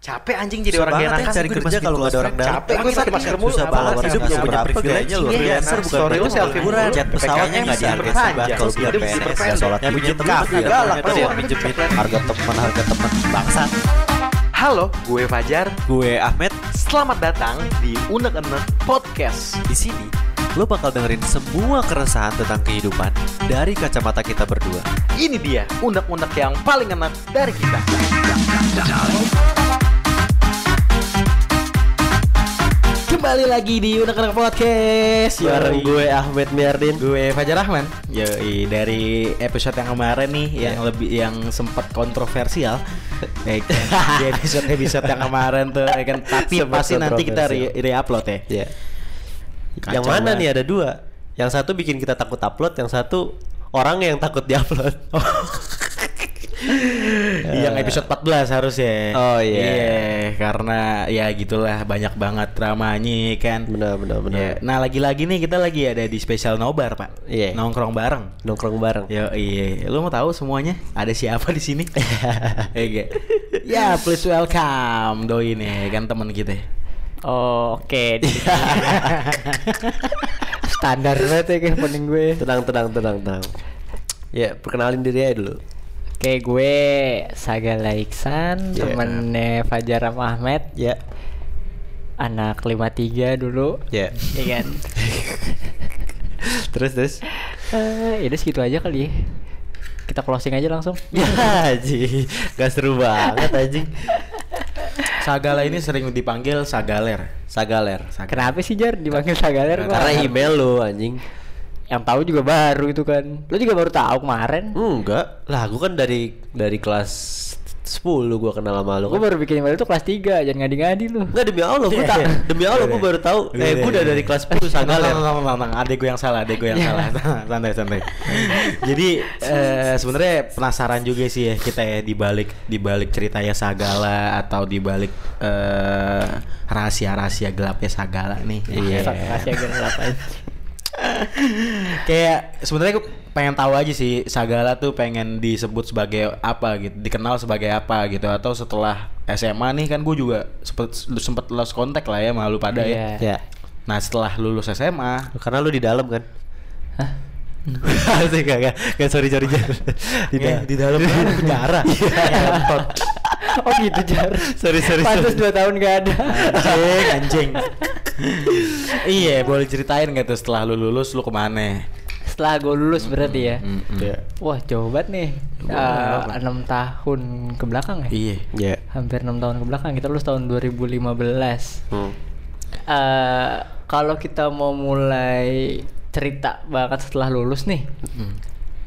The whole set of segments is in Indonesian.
Capek anjing jadi Susah orang ya enakan cari kerja kalau nggak ada orang dalam. Capek gue pakai masker mulu Susah banget hidup nggak nggak punya berapa privilege Iya, biasa nah, bukan story lu selfie mulu. Cat pesawatnya nggak dihargai sembako panjang. dia PNS nggak sholat Yang kafe kafe, galak tuh. yang minjemin harga teman harga teman bangsa. Halo, gue Fajar. Gue Ahmed Selamat datang di Unek Enek Podcast. di sini lo bakal dengerin semua keresahan tentang kehidupan dari kacamata kita berdua. Ini dia unek-unek yang paling enak dari kita. Kembali lagi di Unek Unek Podcast Bareng gue Ahmed Miardin Gue Fajar Rahman Yoi, dari episode yang kemarin nih Yang lebih, yang sempat kontroversial ya kan? Di episode-episode yang kemarin tuh ya kan? Tapi Sempat pasti nanti kita re- re-upload ya. Kacau Yang mana banget. nih ada dua Yang satu bikin kita takut upload Yang satu orang yang takut diupload Yang episode 14 harusnya Oh, iya. Iya, karena ya gitulah banyak banget dramanya kan Benar benar benar Ya, Nah lagi-lagi nih kita lagi ada di spesial nobar pak Iya. Nongkrong bareng Nongkrong bareng Yo iya, lu mau tahu semuanya? Ada siapa di sini? Oke. ya, please welcome doi nih kan teman kita. Oh, oke. Standar banget ya kayak gue. Tenang tenang tenang tenang Ya perkenalin diri aja dulu Oke, gue Sagala Iksan, Ya. temennya Fajar Ahmed, Ya anak 53 dulu. Ya Iya kan? Terus terus Eh, ya udah segitu aja kali ya. Kita closing aja langsung. Ya Gak seru banget anjing Sagala ini sering dipanggil Sagaler. Sagaler Kenapa sih Jar dipanggil Sagaler? Karena email lu anjing yang tahu juga baru itu kan. Lu juga baru tahu kemarin. Enggak Lah gue kan dari dari kelas 10 gue kenal sama Gue kan baru bikin email itu kelas 3, jangan ngadi-ngadi lu. Enggak demi Allah gue tak Demi Allah gue baru tahu Eh gue udah dari kelas 10 Tenang, Sagaler tenang, tenang, tenang. Adek gue yang salah, adek gue yang salah. santai, santai. Jadi eh, sebenarnya penasaran juga sih ya kita ya di balik di balik ceritanya Sagala atau di balik eh, rahasia-rahasia gelapnya Sagala nih. Iya. Agak ngapain. kayak sebenarnya gue pengen tahu aja sih Sagala tuh pengen disebut sebagai apa gitu dikenal sebagai apa gitu atau setelah SMA nih kan gue juga sempet sempet lost kontak lah ya malu pada ya Iya. Ya nah setelah lulus SMA Karena lu di dalam kan Hah? Asik gak, gak, gak sorry sorry Jar. Di, Ya, da- di dalam penjara Ngentot. Oh gitu Jar. Sorry sorry Pantes sorry. 2 tahun gak ada. anjing anjing iya boleh ceritain gak tuh setelah lu lulus lu ke mana Setelah gue lulus berarti ya. Mm-mm. Ya. Wah jauh banget nih. Eh, enam tahun ke belakang ya. iya Ya Hampir enam tahun ke belakang. Kita lulus tahun 2015. Hmm. Eh kalau kita mau mulai cerita banget setelah lulus nih.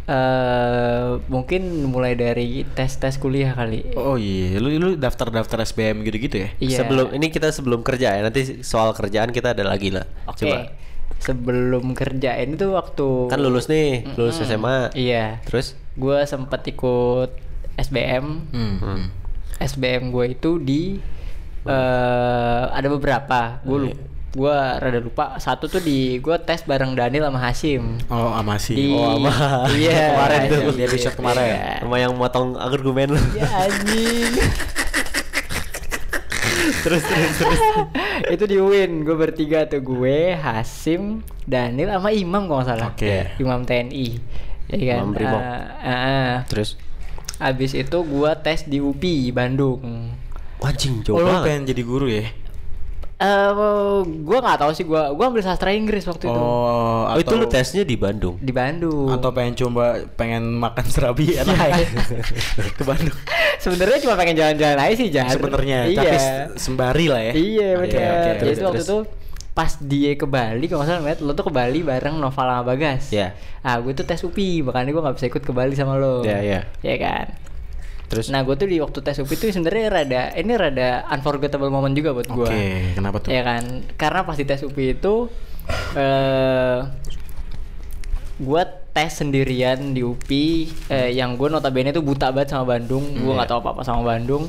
Eh mungkin mulai dari tes tes kuliah kali. oh iya lu lu daftar daftar SBM gitu gitu ya Iya. Sebelum ini kita sebelum kerja ya Nanti soal kerjaan kita ada lagi lah Oke. Coba Sebelum kerjain itu waktu Kan lulus nih Lulus Mm-mm. SMA Iya. Terus Gue sempet ikut SBM. Hmm. Hmm. SBM gue itu di eh ada beberapa. Gue lu gue rada lupa. Satu tuh di gue tes bareng Daniel sama Hasim. oh amasi Di Oh, sama iya kemarin tuh, iya, di episode kemarin. iya. Sama yang motong argumen lu Ya anjing. Terus terus terus itu di Win gue bertiga tuh gue Hasim Daniel sama Imam kalau nggak salah Oke. Imam TNI ya kan Imam Brimob. Eh, eh, eh. Terus abis itu gue tes di UPI Bandung Anjing oh jauh lu banget pengen jadi guru ya Eh, gue nggak tahu sih gue gue ambil sastra Inggris waktu itu. Oh Oh itu atau- lu tesnya di Bandung? Di Bandung. Atau pengen coba pengen makan serabi enak ya ke Bandung. Sebenarnya cuma pengen jalan-jalan aja sih Jar sebenarnya iya. tapi sembari lah ya. Iya Oke, benar oke, jadi itu waktu itu pas dia ke Bali kalau salah Matt, lo tuh ke Bali bareng Noval sama Bagas. Iya. ah gue tuh tes UPI makanya gue nggak bisa ikut ke Bali sama lo. Iya, iya. ya kan Terus? Nah gue tuh di waktu tes UPI tuh sebenarnya rada ini rada unforgettable moment juga buat gue oke kenapa tuh? Ya kan? Karena pas di tes UPI itu eh gue tes sendirian di UPI eh, yang gue notabene tuh buta banget sama Bandung. Gue Hmm, nggak iya. tahu apa apa sama Bandung.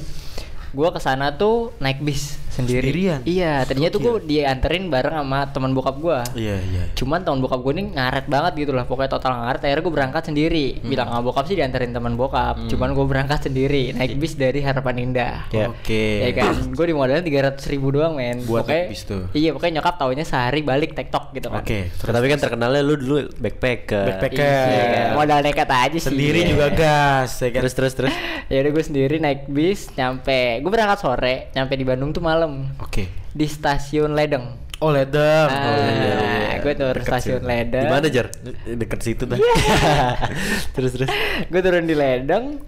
Gue ke sana tuh naik bis sendiri. Sendirian? Iya, tadinya tuh gue dianterin bareng sama teman bokap gue. Iya iya. Cuman teman bokap gue ini ngaret banget gitu lah, pokoknya total ngaret. Akhirnya gue berangkat sendiri. Bilang sama bokap sih dianterin teman bokap. Cuman gue berangkat sendiri, naik bis dari Harapan Indah. Ya. Oke. Ya kan, gue di modalnya tiga ratus ribu doang men. Buat Pokoknya- naik bis tuh. Iya, pokoknya nyokap taunya sehari balik tektok gitu kan. Oke. terus Tapi kan terkenalnya lu dulu backpacker. Backpacker. Iya, modal nekat aja sih. sendiri Iya. juga gas, ya kan? Terus terus terus. ya udah gue sendiri naik bis nyampe gue berangkat sore nyampe di Bandung tuh malam Oke. di stasiun Ledeng Oh ledeng. ah, oh, iya, iya. gue turun stasiun Ledeng Di mana Jar? Deket situ dah. terus terus. gue turun di Ledeng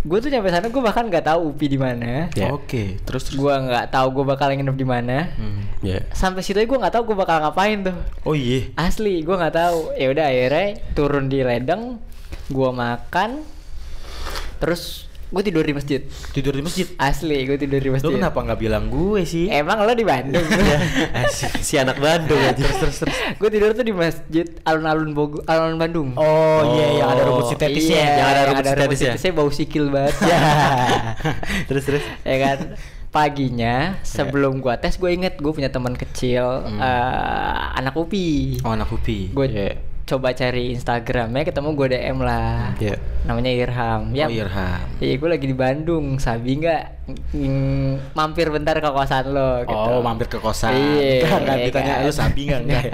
gue tuh nyampe sana gue bahkan nggak tahu UPI di mana Ya. Oke. Terus terus. gue nggak tahu gue bakal nginep di mana Hmm. Ya. sampai situ gue nggak tahu gue bakal ngapain tuh Oh iya. asli gue nggak tahu ya udah akhirnya turun di Ledeng gue makan terus gue tidur di masjid Tidur di masjid. asli gue tidur di Lu masjid kenapa nggak bilang gue sih? emang lo di Bandung si, si anak Bandung aja. Terus terus terus. gue tidur tuh di masjid alun-alun Bogor alun-alun Bandung Oh, iya yang ada rumput Oh, sintetisnya. Iya, yang ada rumput sintetisnya. sintetisnya bau sikil banget terus terus. ya kan paginya sebelum gua tes gue inget gue punya teman kecil eh, anak upi Oh anak Upi. gue Iya. Coba cari Instagramnya ketemu gue DM lah Iya. namanya Irham ya Oh Irham. Iya, gue lagi di Bandung. Sabi nggak mm, mampir bentar ke kosan lo? Gitu. Oh mampir ke kosan. Iya, iya ditanya kan? lu sabi enggak enggak. ya?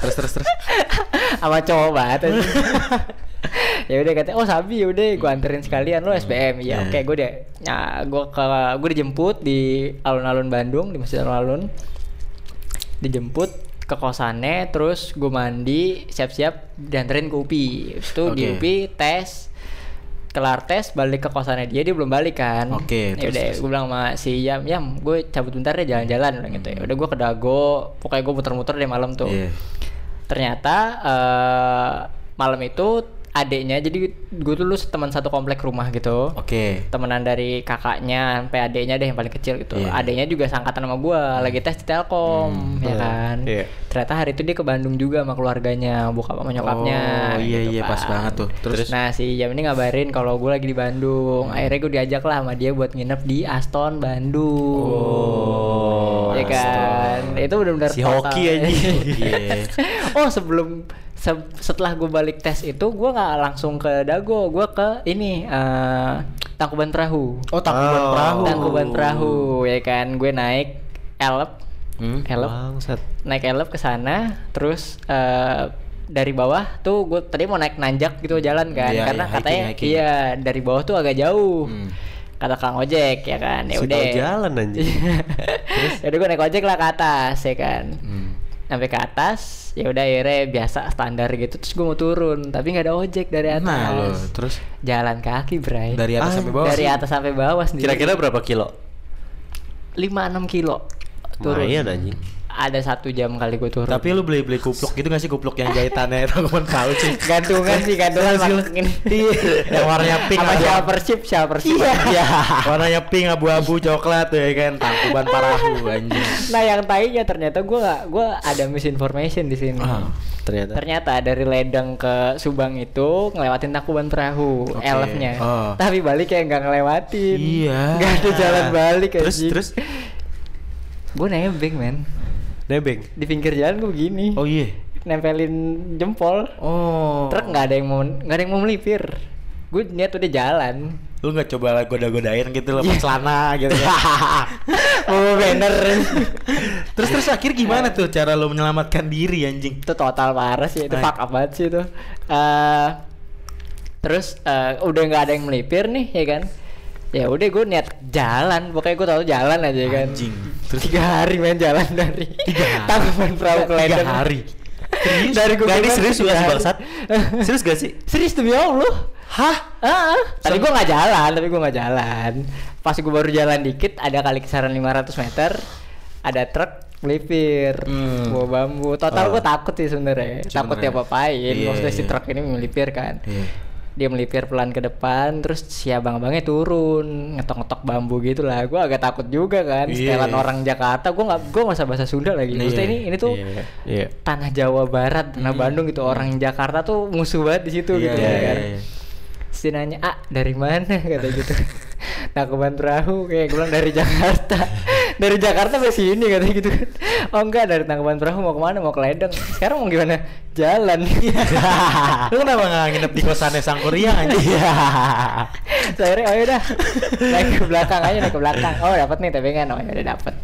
terus terus terus. sama cowok banget ya udah katanya oh sabi ya udah gue anterin sekalian lo SBM ya Iya. oke gue deh nah gue ke gue dijemput di alun-alun Bandung di masjid alun-alun dijemput ke kosannya terus gue mandi siap-siap dianterin ke UPI Habis itu di Oke. UPI tes kelar tes balik ke kosannya dia dia belum balik kan Oke, ya terus, udah terus. gue bilang sama si Yam Yam gue cabut bentar deh jalan-jalan bilang gitu ya udah gue ke Dago pokoknya gue muter-muter deh malam tuh Iya. ternyata eh, malam itu adeknya jadi gue dulu teman satu komplek rumah gitu Oke. temenan dari kakaknya sampai adeknya deh yang paling kecil gitu Iya. adeknya juga sangkatan sama gue lagi tes di Telkom ya kan Iya. ternyata hari itu dia ke Bandung juga sama keluarganya bokap sama nyokapnya Oh iya gitu iya pas kan. banget tuh. Terus Nah si Jam ini ngabarin kalau gue lagi di Bandung. Akhirnya gue diajak lah sama dia buat nginep di Aston Bandung. Oh, ya kan. Itu benar-benar Si total. hoki aja. Iya. oh sebelum se- setelah gue balik tes itu gue nggak langsung ke Dago. Gue ke ini eh, Tangkuban Perahu. Oh tangkuban Oh. perahu. Tangkuban Perahu ya kan. Gue naik elep. Hmm? Elep Bangsat. naik elep ke sana terus eh, dari bawah tuh gue tadi mau naik nanjak gitu jalan kan Iya, karena iya, katanya hiking, hiking. iya dari bawah tuh agak jauh Hmm. kata kang ojek ya kan ya udah jalan ya udah gue naik ojek lah ke atas ya kan Hmm. Sampai ke atas ya udah akhirnya biasa standar gitu terus gue mau turun tapi nggak ada ojek dari atas Nah lo terus jalan kaki bray dari atas Ah, sampai bawah. dari sih? atas sampai bawah sendiri Kira-kira berapa kilo? 5-6 kilo turun Lumayan anjing. Ada satu jam kali gue turun Tapi lu beli beli kupluk gitu gak sih kupluk yang jahitannya perahu sih? gantungan sih gantungan masukin Iya. Yang warnanya pink apa shower ship shower ship Iya. Warnanya pink abu-abu coklat tuh ya kan tangkuban perahu anjing. nah yang tainya ternyata gue gak gue ada misinformation di sini Ah. Ternyata. ternyata dari Ledeng ke Subang itu ngelewatin Tangkuban Perahu Oke. elfnya Oh. tapi balik kayak nggak ngelewatin Iya. nggak ada jalan balik Terus anjing. terus gue nebeng men nebeng. di pinggir jalan gue begini Oh iya. nempelin jempol Oh. truk nggak ada yang mau nggak ada yang mau melipir gue niat udah jalan Lu nggak coba goda-godain gitu lepas celana gitu ya. mau banner terus terus akhir gimana tuh cara lu menyelamatkan diri anjing? itu total parah sih itu fuck up banget sih itu Eh, terus eh, udah nggak ada yang melipir nih ya kan ya udah gue niat jalan pokoknya gue tahu jalan aja ya kan Anjing. terus tiga hari main jalan dari Tiga hari? Tangkuban Perahu ke Tiga hari? serius dari gue Gak serius gak sih bangsat? Serius gak sih? serius demi allah hah ah, tapi gue nggak jalan tapi gue nggak jalan pas gue baru jalan dikit ada kali kisaran 500 meter ada truk melipir Hmm. bawa bambu total Oh. gue takut sih sebenarnya takut dia apa-apain Iya, maksudnya si iya. truk ini melipir kan Iya. Dia melipir pelan ke depan terus si abang-abangnya turun ngetok-ngetok bambu gitu lah gue agak takut juga kan Iya. setelan orang Jakarta gue nggak gue usah bahasa Sunda lagi maksudnya Iya. ini ini tuh Iya. Iya. tanah Jawa Barat tanah Bandung gitu orang Jakarta tuh musuh banget di situ. Iya, gitu iya, ya kan iya. Dia nanya, ah dari mana kata gitu Tangkuban Perahu kayak gue bilang dari Jakarta dari Jakarta ke sini katanya gitu kan. Oh enggak dari Tangkuban Perahu mau ke mana? Mau ke Ledeng. Sekarang mau gimana? Jalan. Lu kenapa nggak nginep di kosannya Sang Kuryang aja? Iya. Terus akhirnya oh yaudah naik ke belakang aja naik ke belakang. Oh dapat nih tebengan. Oh ya udah dapat.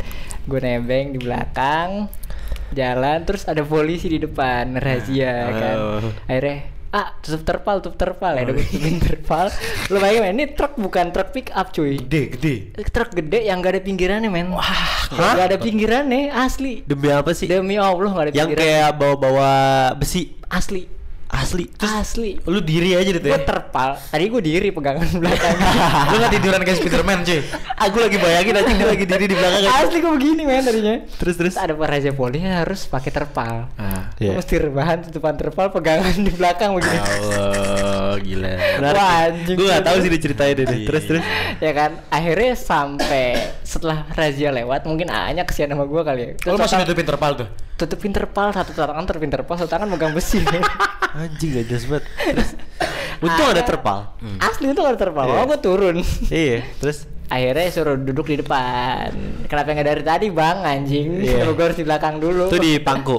Gue nebeng di belakang jalan terus ada polisi di depan razia kan. Oh. Akhirnya ah tutup terpal tutup terpal. Ya udah tutupin terpal. Lu bayangin men ini truk bukan truk pick up cuy. Gede, gede. truk gede yang gak ada pinggirannya men. Wah. Gak ada pinggirannya asli. Demi apa sih? demi allah gak ada Yang kayak bawa-bawa besi. Asli asli. asli Lu diri aja deh. gue terpal tadi gue diri pegangan belakang Lu nggak tiduran kayak Spiderman cuy. Aku lagi bayangin aja dia lagi diri di belakang. asli gue begini men tadinya Terus terus. ada raja poli harus pakai terpal Ah. Iya. mesti rebahan tutupan terpal pegangan di belakang begini Allah, gila. Wah, anjing. Gue gak tahu sih diceritain deh. Iya, Terus terus. ya kan akhirnya sampai setelah razia lewat mungkin A-nya kesian sama gue kali ya Lu Terus masih nutupin terpal tuh? tutupin terpal satu tangan tutupin terpal satu tangan megang besi. Anjing gak jelas banget. Terus. Untung ada terpal. asli itu ada terpal Iya. oh gue turun Iya. Terus. akhirnya suruh duduk di depan kenapa nggak dari tadi bang anjing Iya. gue harus di belakang dulu Itu di pangku.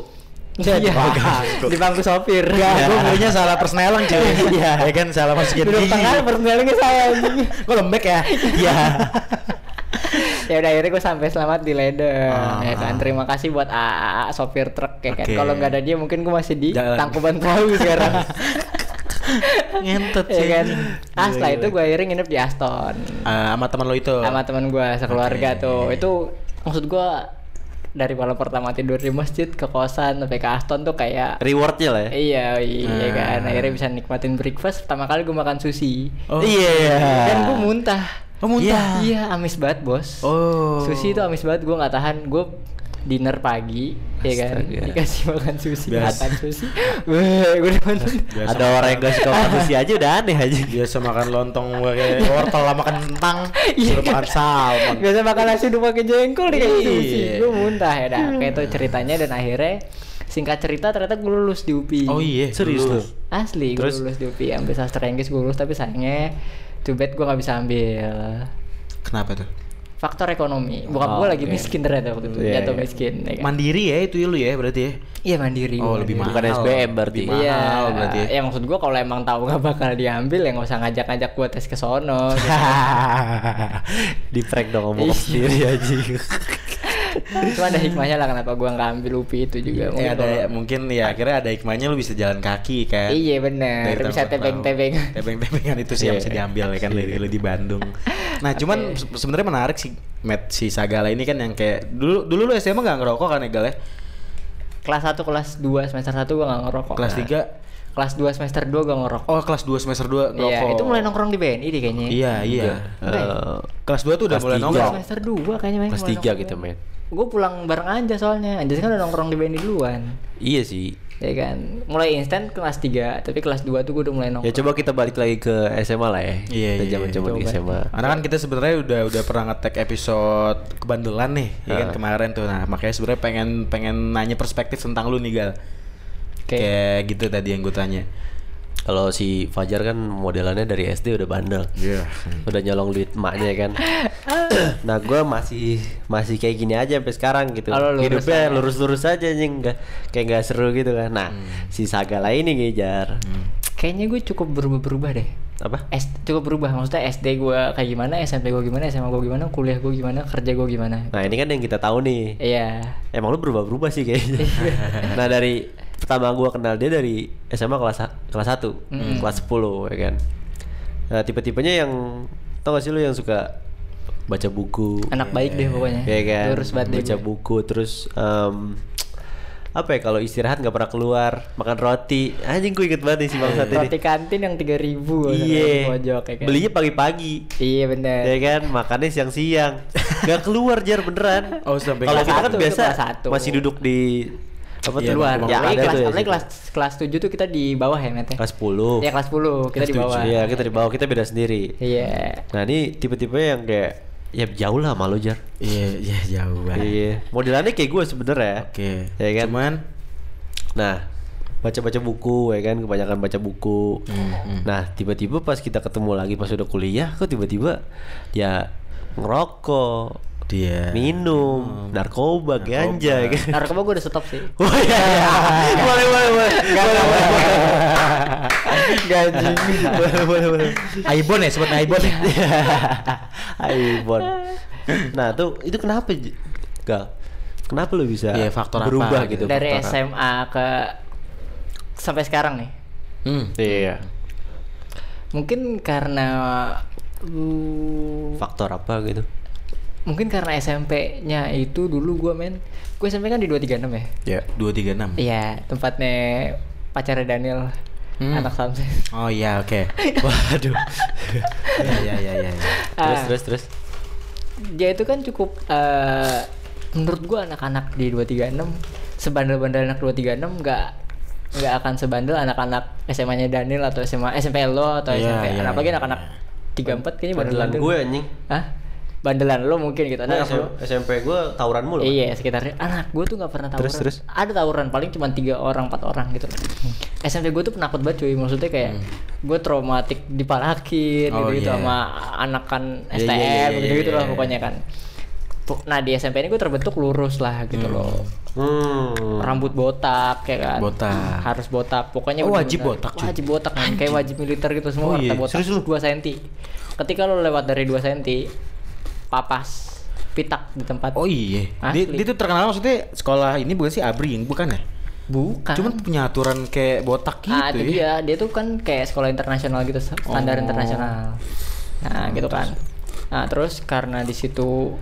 Iya, di bangku, di bangku sopir Ya, gue ngerinya salah persnelang cuy. Iya. Ya kan salah masukin duduk tengah saya anjing Kok lembek ya? Iya. ya udah akhirnya gue sampai selamat di Ledeng Ah. ya kan terima kasih buat AA sopir truk ya kan Oke. kalau nggak ada dia mungkin gue masih di Jalan. Tangkuban Perahu sekarang Ngentot ya sih. kan ah setelah Gila, itu gila. gue akhirnya nginep di Aston Ah, sama teman lo itu. sama teman gue sekeluarga Oke. tuh itu maksud gue dari malam pertama tidur di masjid ke kosan sampai ke Aston tuh kayak Rewardnya lah ya. iya iya Ah. kan akhirnya bisa nikmatin breakfast pertama kali gue makan sushi Oh. Iya. dan gue muntah Oh, muntah? iya amis banget bos Oh. sushi itu amis banget gue nggak tahan gue dinner pagi ya kan dikasih makan sushi Biasa. makan sushi gue udah. Ada orang yang gak suka makan sushi aja udah aneh aja. Biasa makan lontong pakai wortel lah makan kentang, Iya. suruh makan salmon. biasa makan nasi udah pakai jengkol dikasih Iya. sushi gue muntah ya dah kayak itu ceritanya dan akhirnya singkat cerita ternyata gue lulus di UPI Oh iya, Serius lu? asli gue lulus di UPI ambil sastra Inggris gue lulus tapi sayangnya too bad gue nggak bisa ambil Kenapa tuh? Faktor ekonomi bokap Oh, gue lagi oke. miskin ternyata waktu itu Iya, jatuh iya. miskin ya kan? Mandiri ya itu lu ya berarti ya? iya mandiri Oh, lebih mandiri. mahal. Bukan SBM berarti. Lebih Iya, mahal berarti. ya maksud gua kalau emang tahu gak bakal diambil ya nggak usah ngajak-ngajak gua tes ke sono. gitu. Di prank dong ngomong Iya. sendiri aja. Cuma ada hikmahnya lah kenapa gua nggak ambil UPI itu juga. Ya, ada kalau- mungkin ya akhirnya ada hikmahnya lu bisa jalan kaki kan. Iya bener, Dari bisa tebeng-tebeng. Perahu. Tebeng-tebengan itu sih yang Iya. bisa diambil ya kan dari lu di Bandung. Nah, cuman Oke. se- sebenarnya menarik sih Matt si Sagala ini kan yang kayak dulu dulu lu SMA nggak ngerokok kan ya Gal ya? Kelas 1, kelas 2, semester 1 gua nggak ngerokok. Kelas Nah, 3 Kelas 2 semester 2 gua ngerokok. Oh, kelas 2 semester 2 ngerokok. Iya, itu mulai nongkrong di BNI deh kayaknya. Iya, iya. Ya? Eh, Kelas 2 tuh udah Kelas mulai nongkrong. Semester 2 kayaknya main kelas 3 gitu men. Gue pulang bareng aja soalnya. Anjas kan udah nongkrong di BNI duluan. Iya sih. Ya kan. Mulai instan kelas 3, tapi kelas 2 tuh gue udah mulai Ya nongkrong. coba kita balik lagi ke SMA lah ya. Iya, Kita iya, zaman-zaman di coba. SMA. Karena kan kita sebenarnya udah udah pernah nge-tag episode kebandelan nih, ya kan Ah. kemarin tuh. Nah, makanya sebenarnya pengen pengen nanya perspektif tentang lu nih, Gal. Oke. Kayak gitu tadi yang gue tanya. Kalau si Fajar kan modelannya dari SD udah bandel. Iya. Udah nyolong duit emaknya kan. nah, gua masih masih kayak gini aja sampai sekarang gitu. Lu lurus Hidupnya aja. lurus-lurus aja anjing enggak kayak nggak seru gitu kan. Nah, Hmm. si Sagala ini ngejar. Kayaknya gue cukup berubah-berubah deh. Apa? S cukup berubah maksudnya SD gue kayak gimana, SMP gue gimana, SMA gue gimana, kuliah gue gimana, kerja gue gimana. Nah, ini kan yang kita tahu nih. Iya. Emang lu berubah-berubah sih kayaknya. nah, dari pertama gua kenal dia dari SMA kelas kelas 1, Mm. kelas 10 ya kan. Nah, tipe-tipenya yang tau gak sih lu yang suka baca buku. Anak baik deh pokoknya. Iya kan? Lurus banget deh baca gue. buku terus em, apa ya kalau istirahat nggak pernah keluar makan roti anjing gue inget banget nih si bangsat ini Roti kantin yang 3000 ribu iya pojok ya kan. belinya pagi-pagi Iya bener. ya kan makannya siang-siang nggak keluar jar beneran Oh, sampai kalau kelas kita kan satu, biasa satu. masih duduk di apa Iya, tuh luar. Bang, Ya, apalagi ada kelas, ya kelas kelas 7 tuh kita di bawah ya, Net. ya? kelas 10 Ya kelas 10 kita di Kelas bawah. Iya kita di bawah kita beda sendiri Iya. nah ini tipe-tipe yang kayak ya jauh lah malu jar Iya, iya jauh banget. iya modelannya kayak gue sebenernya Oke. Ya kan? Cuman Nah, baca-baca buku ya kan, kebanyakan baca buku. Hmm, Nah, tiba-tiba pas kita ketemu lagi pas udah kuliah, kok tiba-tiba ya ngerokok, Dia. minum, narkoba, ganja kan. narkoba gue udah stop sih Oh iya. boleh boleh boleh. Boleh boleh. gaji Boleh boleh boleh. Aibon ya, sebut Aibon ya. iPhone. Nah, tuh itu kenapa Gal? Kenapa lu bisa Iya, faktor apa berubah gitu? gitu? dari faktor apa? SMA ke sampai sekarang nih Hmm. Iya. mungkin karena uh, Faktor apa gitu? Mungkin karena SMP-nya itu dulu gue men gue SMP kan di 236 ya Ya. 236. iya tempatnya pacarnya Daniel Hmm. anak Samsung Oh iya, oke. Waduh. Iya, iya, iya, iya. iya. terus Ah. terus terus. dia itu kan cukup eh, menurut gua anak-anak di 236 sebandel-bandel anak 236 nggak nggak akan sebandel anak-anak SMA-nya Daniel atau SMA SMP lo atau Iya, SMP iya, apalagi iya, anak-anak iya. 34 kayaknya Bandelan bandel gue anjing. Hah? Bandelan lo mungkin gitu. Nah, Anak lo- SMP gue tawuran mulu. kan? Iya sekitarnya anak gue tuh nggak pernah tawuran. Terus, terus? Ada tawuran paling cuma tiga orang empat orang gitu. SMP gue tuh penakut banget cuy. Maksudnya kayak gue traumatik dipalakin Hmm. Oh, gitu, gitu iya. sama anakan Iya, STM iya, iya, gitu gitu iya, lah iya. pokoknya kan. Nah di SMP ini gue terbentuk lurus lah gitu loh. Hmm. Rambut botak ya kan. Botak. Harus botak. Pokoknya Oh, wajib botak, cuy. Wajib botak kan. Kayak wajib militer gitu semua Oh, iya. botak. Serius lu? 2 cm. Ketika lo lewat dari 2 cm papas pitak di tempat Oh iya. Asli. Dia, dia tuh terkenal maksudnya sekolah ini bukan sih Abri, bukan ya? Bukan. Cuman punya aturan kayak botak gitu ah, itu ya. dia. Dia tuh kan kayak sekolah internasional gitu, standar Oh. internasional. Nah, gitu kan. Nah, terus karena di situ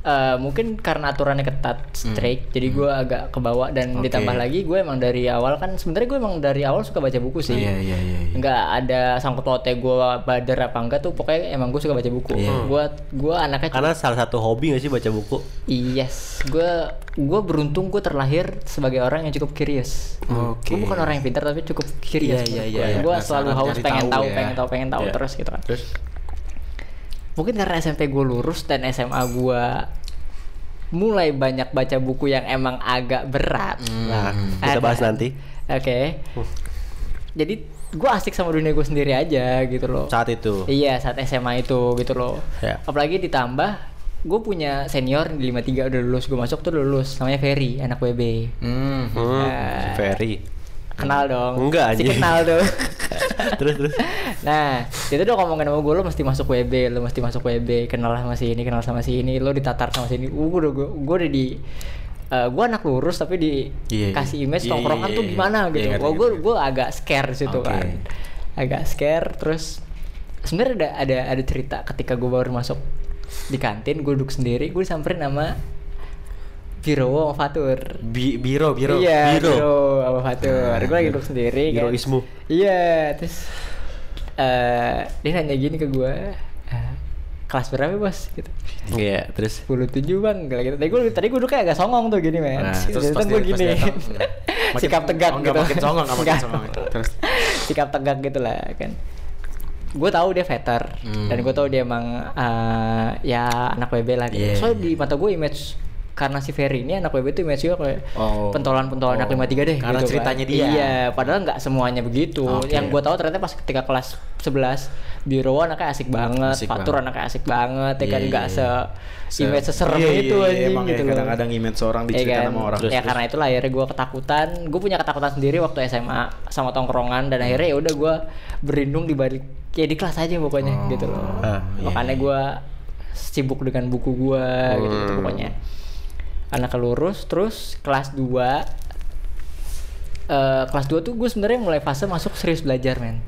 eh, mungkin karena aturannya ketat, strict, jadi gue agak kebawa dan Hmm. Oke. ditambah lagi gue emang dari awal kan sebenarnya gue emang dari awal suka baca buku sih. Iya, iya, iya. iya. Nggak ada sangkut pautnya gue bader apa enggak tuh pokoknya emang gue suka baca buku. Iya. Gue gue anaknya Karena salah satu hobi gak sih baca buku? Yes, gue gue beruntung gue terlahir sebagai orang yang cukup curious. Oke. Gue bukan orang yang pintar tapi cukup curious. Iya, iya, iya, iya. Gue Penasaran, selalu haus pengen tahu tahu, ya. pengen tahu, pengen tahu Iya. terus gitu kan. Terus? Mungkin karena SMP gue lurus dan SMA gue mulai banyak baca buku yang emang agak berat. Nah, kita bahas nanti. Oke. Jadi gue asik sama dunia gue sendiri aja gitu loh. Saat itu. Iya saat SMA itu gitu loh. Ya. Apalagi ditambah gue punya senior di 53 udah lulus gue masuk tuh udah lulus namanya Ferry anak WB. Hmm. Hmm, Eh. Ferry. Kenal dong. Enggak, Si anjing. kenal tuh. terus terus. nah, itu udah ngomongin sama gue lo mesti masuk WB, lo mesti masuk WB, kenal sama si ini, kenal sama si ini, lo ditatar sama si ini. Uh, gue udah gue, gue udah di eh gue anak lurus tapi di Iya, iya. kasih image Iya, tongkrongan iya, tuh iya. gimana Iya, gitu. Wah, gue ngerti. gue agak scare situ Oke. kan. Agak scare terus sebenarnya ada ada ada cerita ketika gue baru masuk di kantin gue duduk sendiri gue disamperin sama Biro sama Fatur Bi- biro, biro. Iya, Biro. biro, sama Fatur. Gue lagi duduk sendiri kan. Biroismu. Iya, terus eh dia nanya gini ke gue, "Eh, kelas berapa bos? Gitu. Iya, terus 27 bang, gila gitu. Tadi gue tadi gue duduknya agak songong tuh gini men. Nah, terus pas gue gini, datang, makin- sikap tegak oh, gitu. makin songong, nggak makin songong. Terus? sikap tegak gitu lah kan. Gue tahu dia veter Hmm. dan gue tahu dia emang eh, ya anak WB lah gitu. Iya, Soalnya iya. di mata gue image karena si Ferry ini anak WB tuh image gue kayak Oh. pentolan-pentolan anak Oh. 53 deh Karena gitu kan. ceritanya dia. Iya, padahal nggak semuanya begitu. Oke. Yang gue tahu ternyata pas ketika kelas 11 Biro anaknya asik banget, Asik Fatur banget. anaknya asik banget, ya Iya, kan iya, nggak iya. se image seserem iya, itu iya, anjing emang gitu ya, kadang-kadang image seorang Iya diceritain kan? sama orang. ya karena itulah akhirnya gue ketakutan, gue punya ketakutan sendiri waktu SMA sama tongkrongan dan akhirnya ya udah gue berlindung di balik ya di kelas aja pokoknya Oh, gitu loh. Iya, Makanya gue sibuk dengan buku gue gitu, gitu Hmm. pokoknya. Anak lurus terus kelas 2 eh kelas 2 tuh gue sebenarnya mulai fase masuk serius belajar men.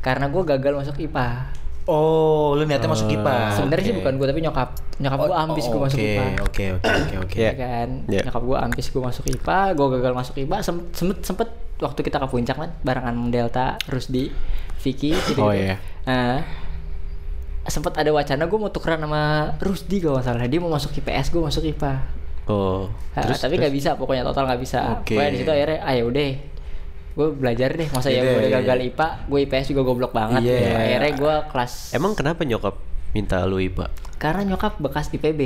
Karena gue gagal masuk IPA. Oh, lu niatnya masuk IPA. Sebenarnya sih Oke. bukan gue tapi nyokap. Nyokap gue ambis gue masuk oke, IPA. Oke, oke, oke, oke. ya kan Iya. nyokap gue ambis gue masuk IPA gue gagal masuk IPA sem- sempet sempet waktu kita ke puncak kan barengan Delta Rusdi Vicky gitu Oh, iya. nah sempet ada wacana gue mau tukeran sama Rusdi kalau nggak salah dia mau masuk IPS gue masuk IPA Oh. Nah, terus, tapi nggak bisa pokoknya total nggak bisa pokoknya di situ akhirnya ayo udah gue belajar deh masa ya Iya, gue udah iya, gagal iya. IPA gue IPS juga goblok banget Iya. gitu. akhirnya gue kelas Emang kenapa nyokap minta lu IPA? karena nyokap bekas IPB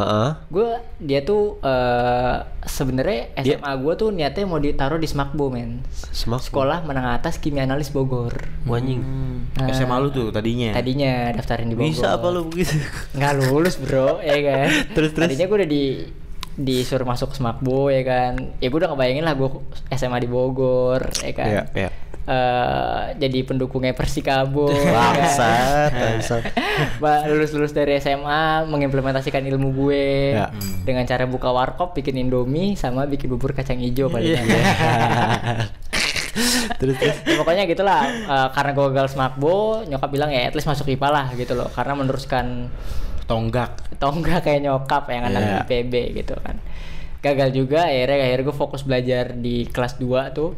Heeh. gue dia tuh eh sebenarnya SMA gue tuh niatnya mau ditaruh di Smakbo men Semak. sekolah menengah atas kimia analis Bogor Anjing. Nah, SMA lu tuh tadinya. tadinya daftarin di Bogor Bisa apa lu begitu? nggak lulus bro ya kan Terus, terus? tadinya gue udah di disuruh masuk ke Smakbo ya kan ya gue udah ngebayangin lah gue SMA di Bogor ya kan Iya, iya. Eh, jadi pendukungnya Persikabo? Bangsat, bangsat. Ba- lulus-lulus dari SMA mengimplementasikan ilmu gue Ya. dengan cara buka warkop bikin indomie sama bikin bubur kacang hijau paling Iya. terus terus. Ya, pokoknya gitulah Eh, karena gue gagal smakbo nyokap bilang ya at least masuk IPA lah gitu loh karena meneruskan Tonggak. atau enggak kayak nyokap yang anak Iya. IPB gitu kan gagal juga akhirnya akhirnya gue fokus belajar di kelas 2 tuh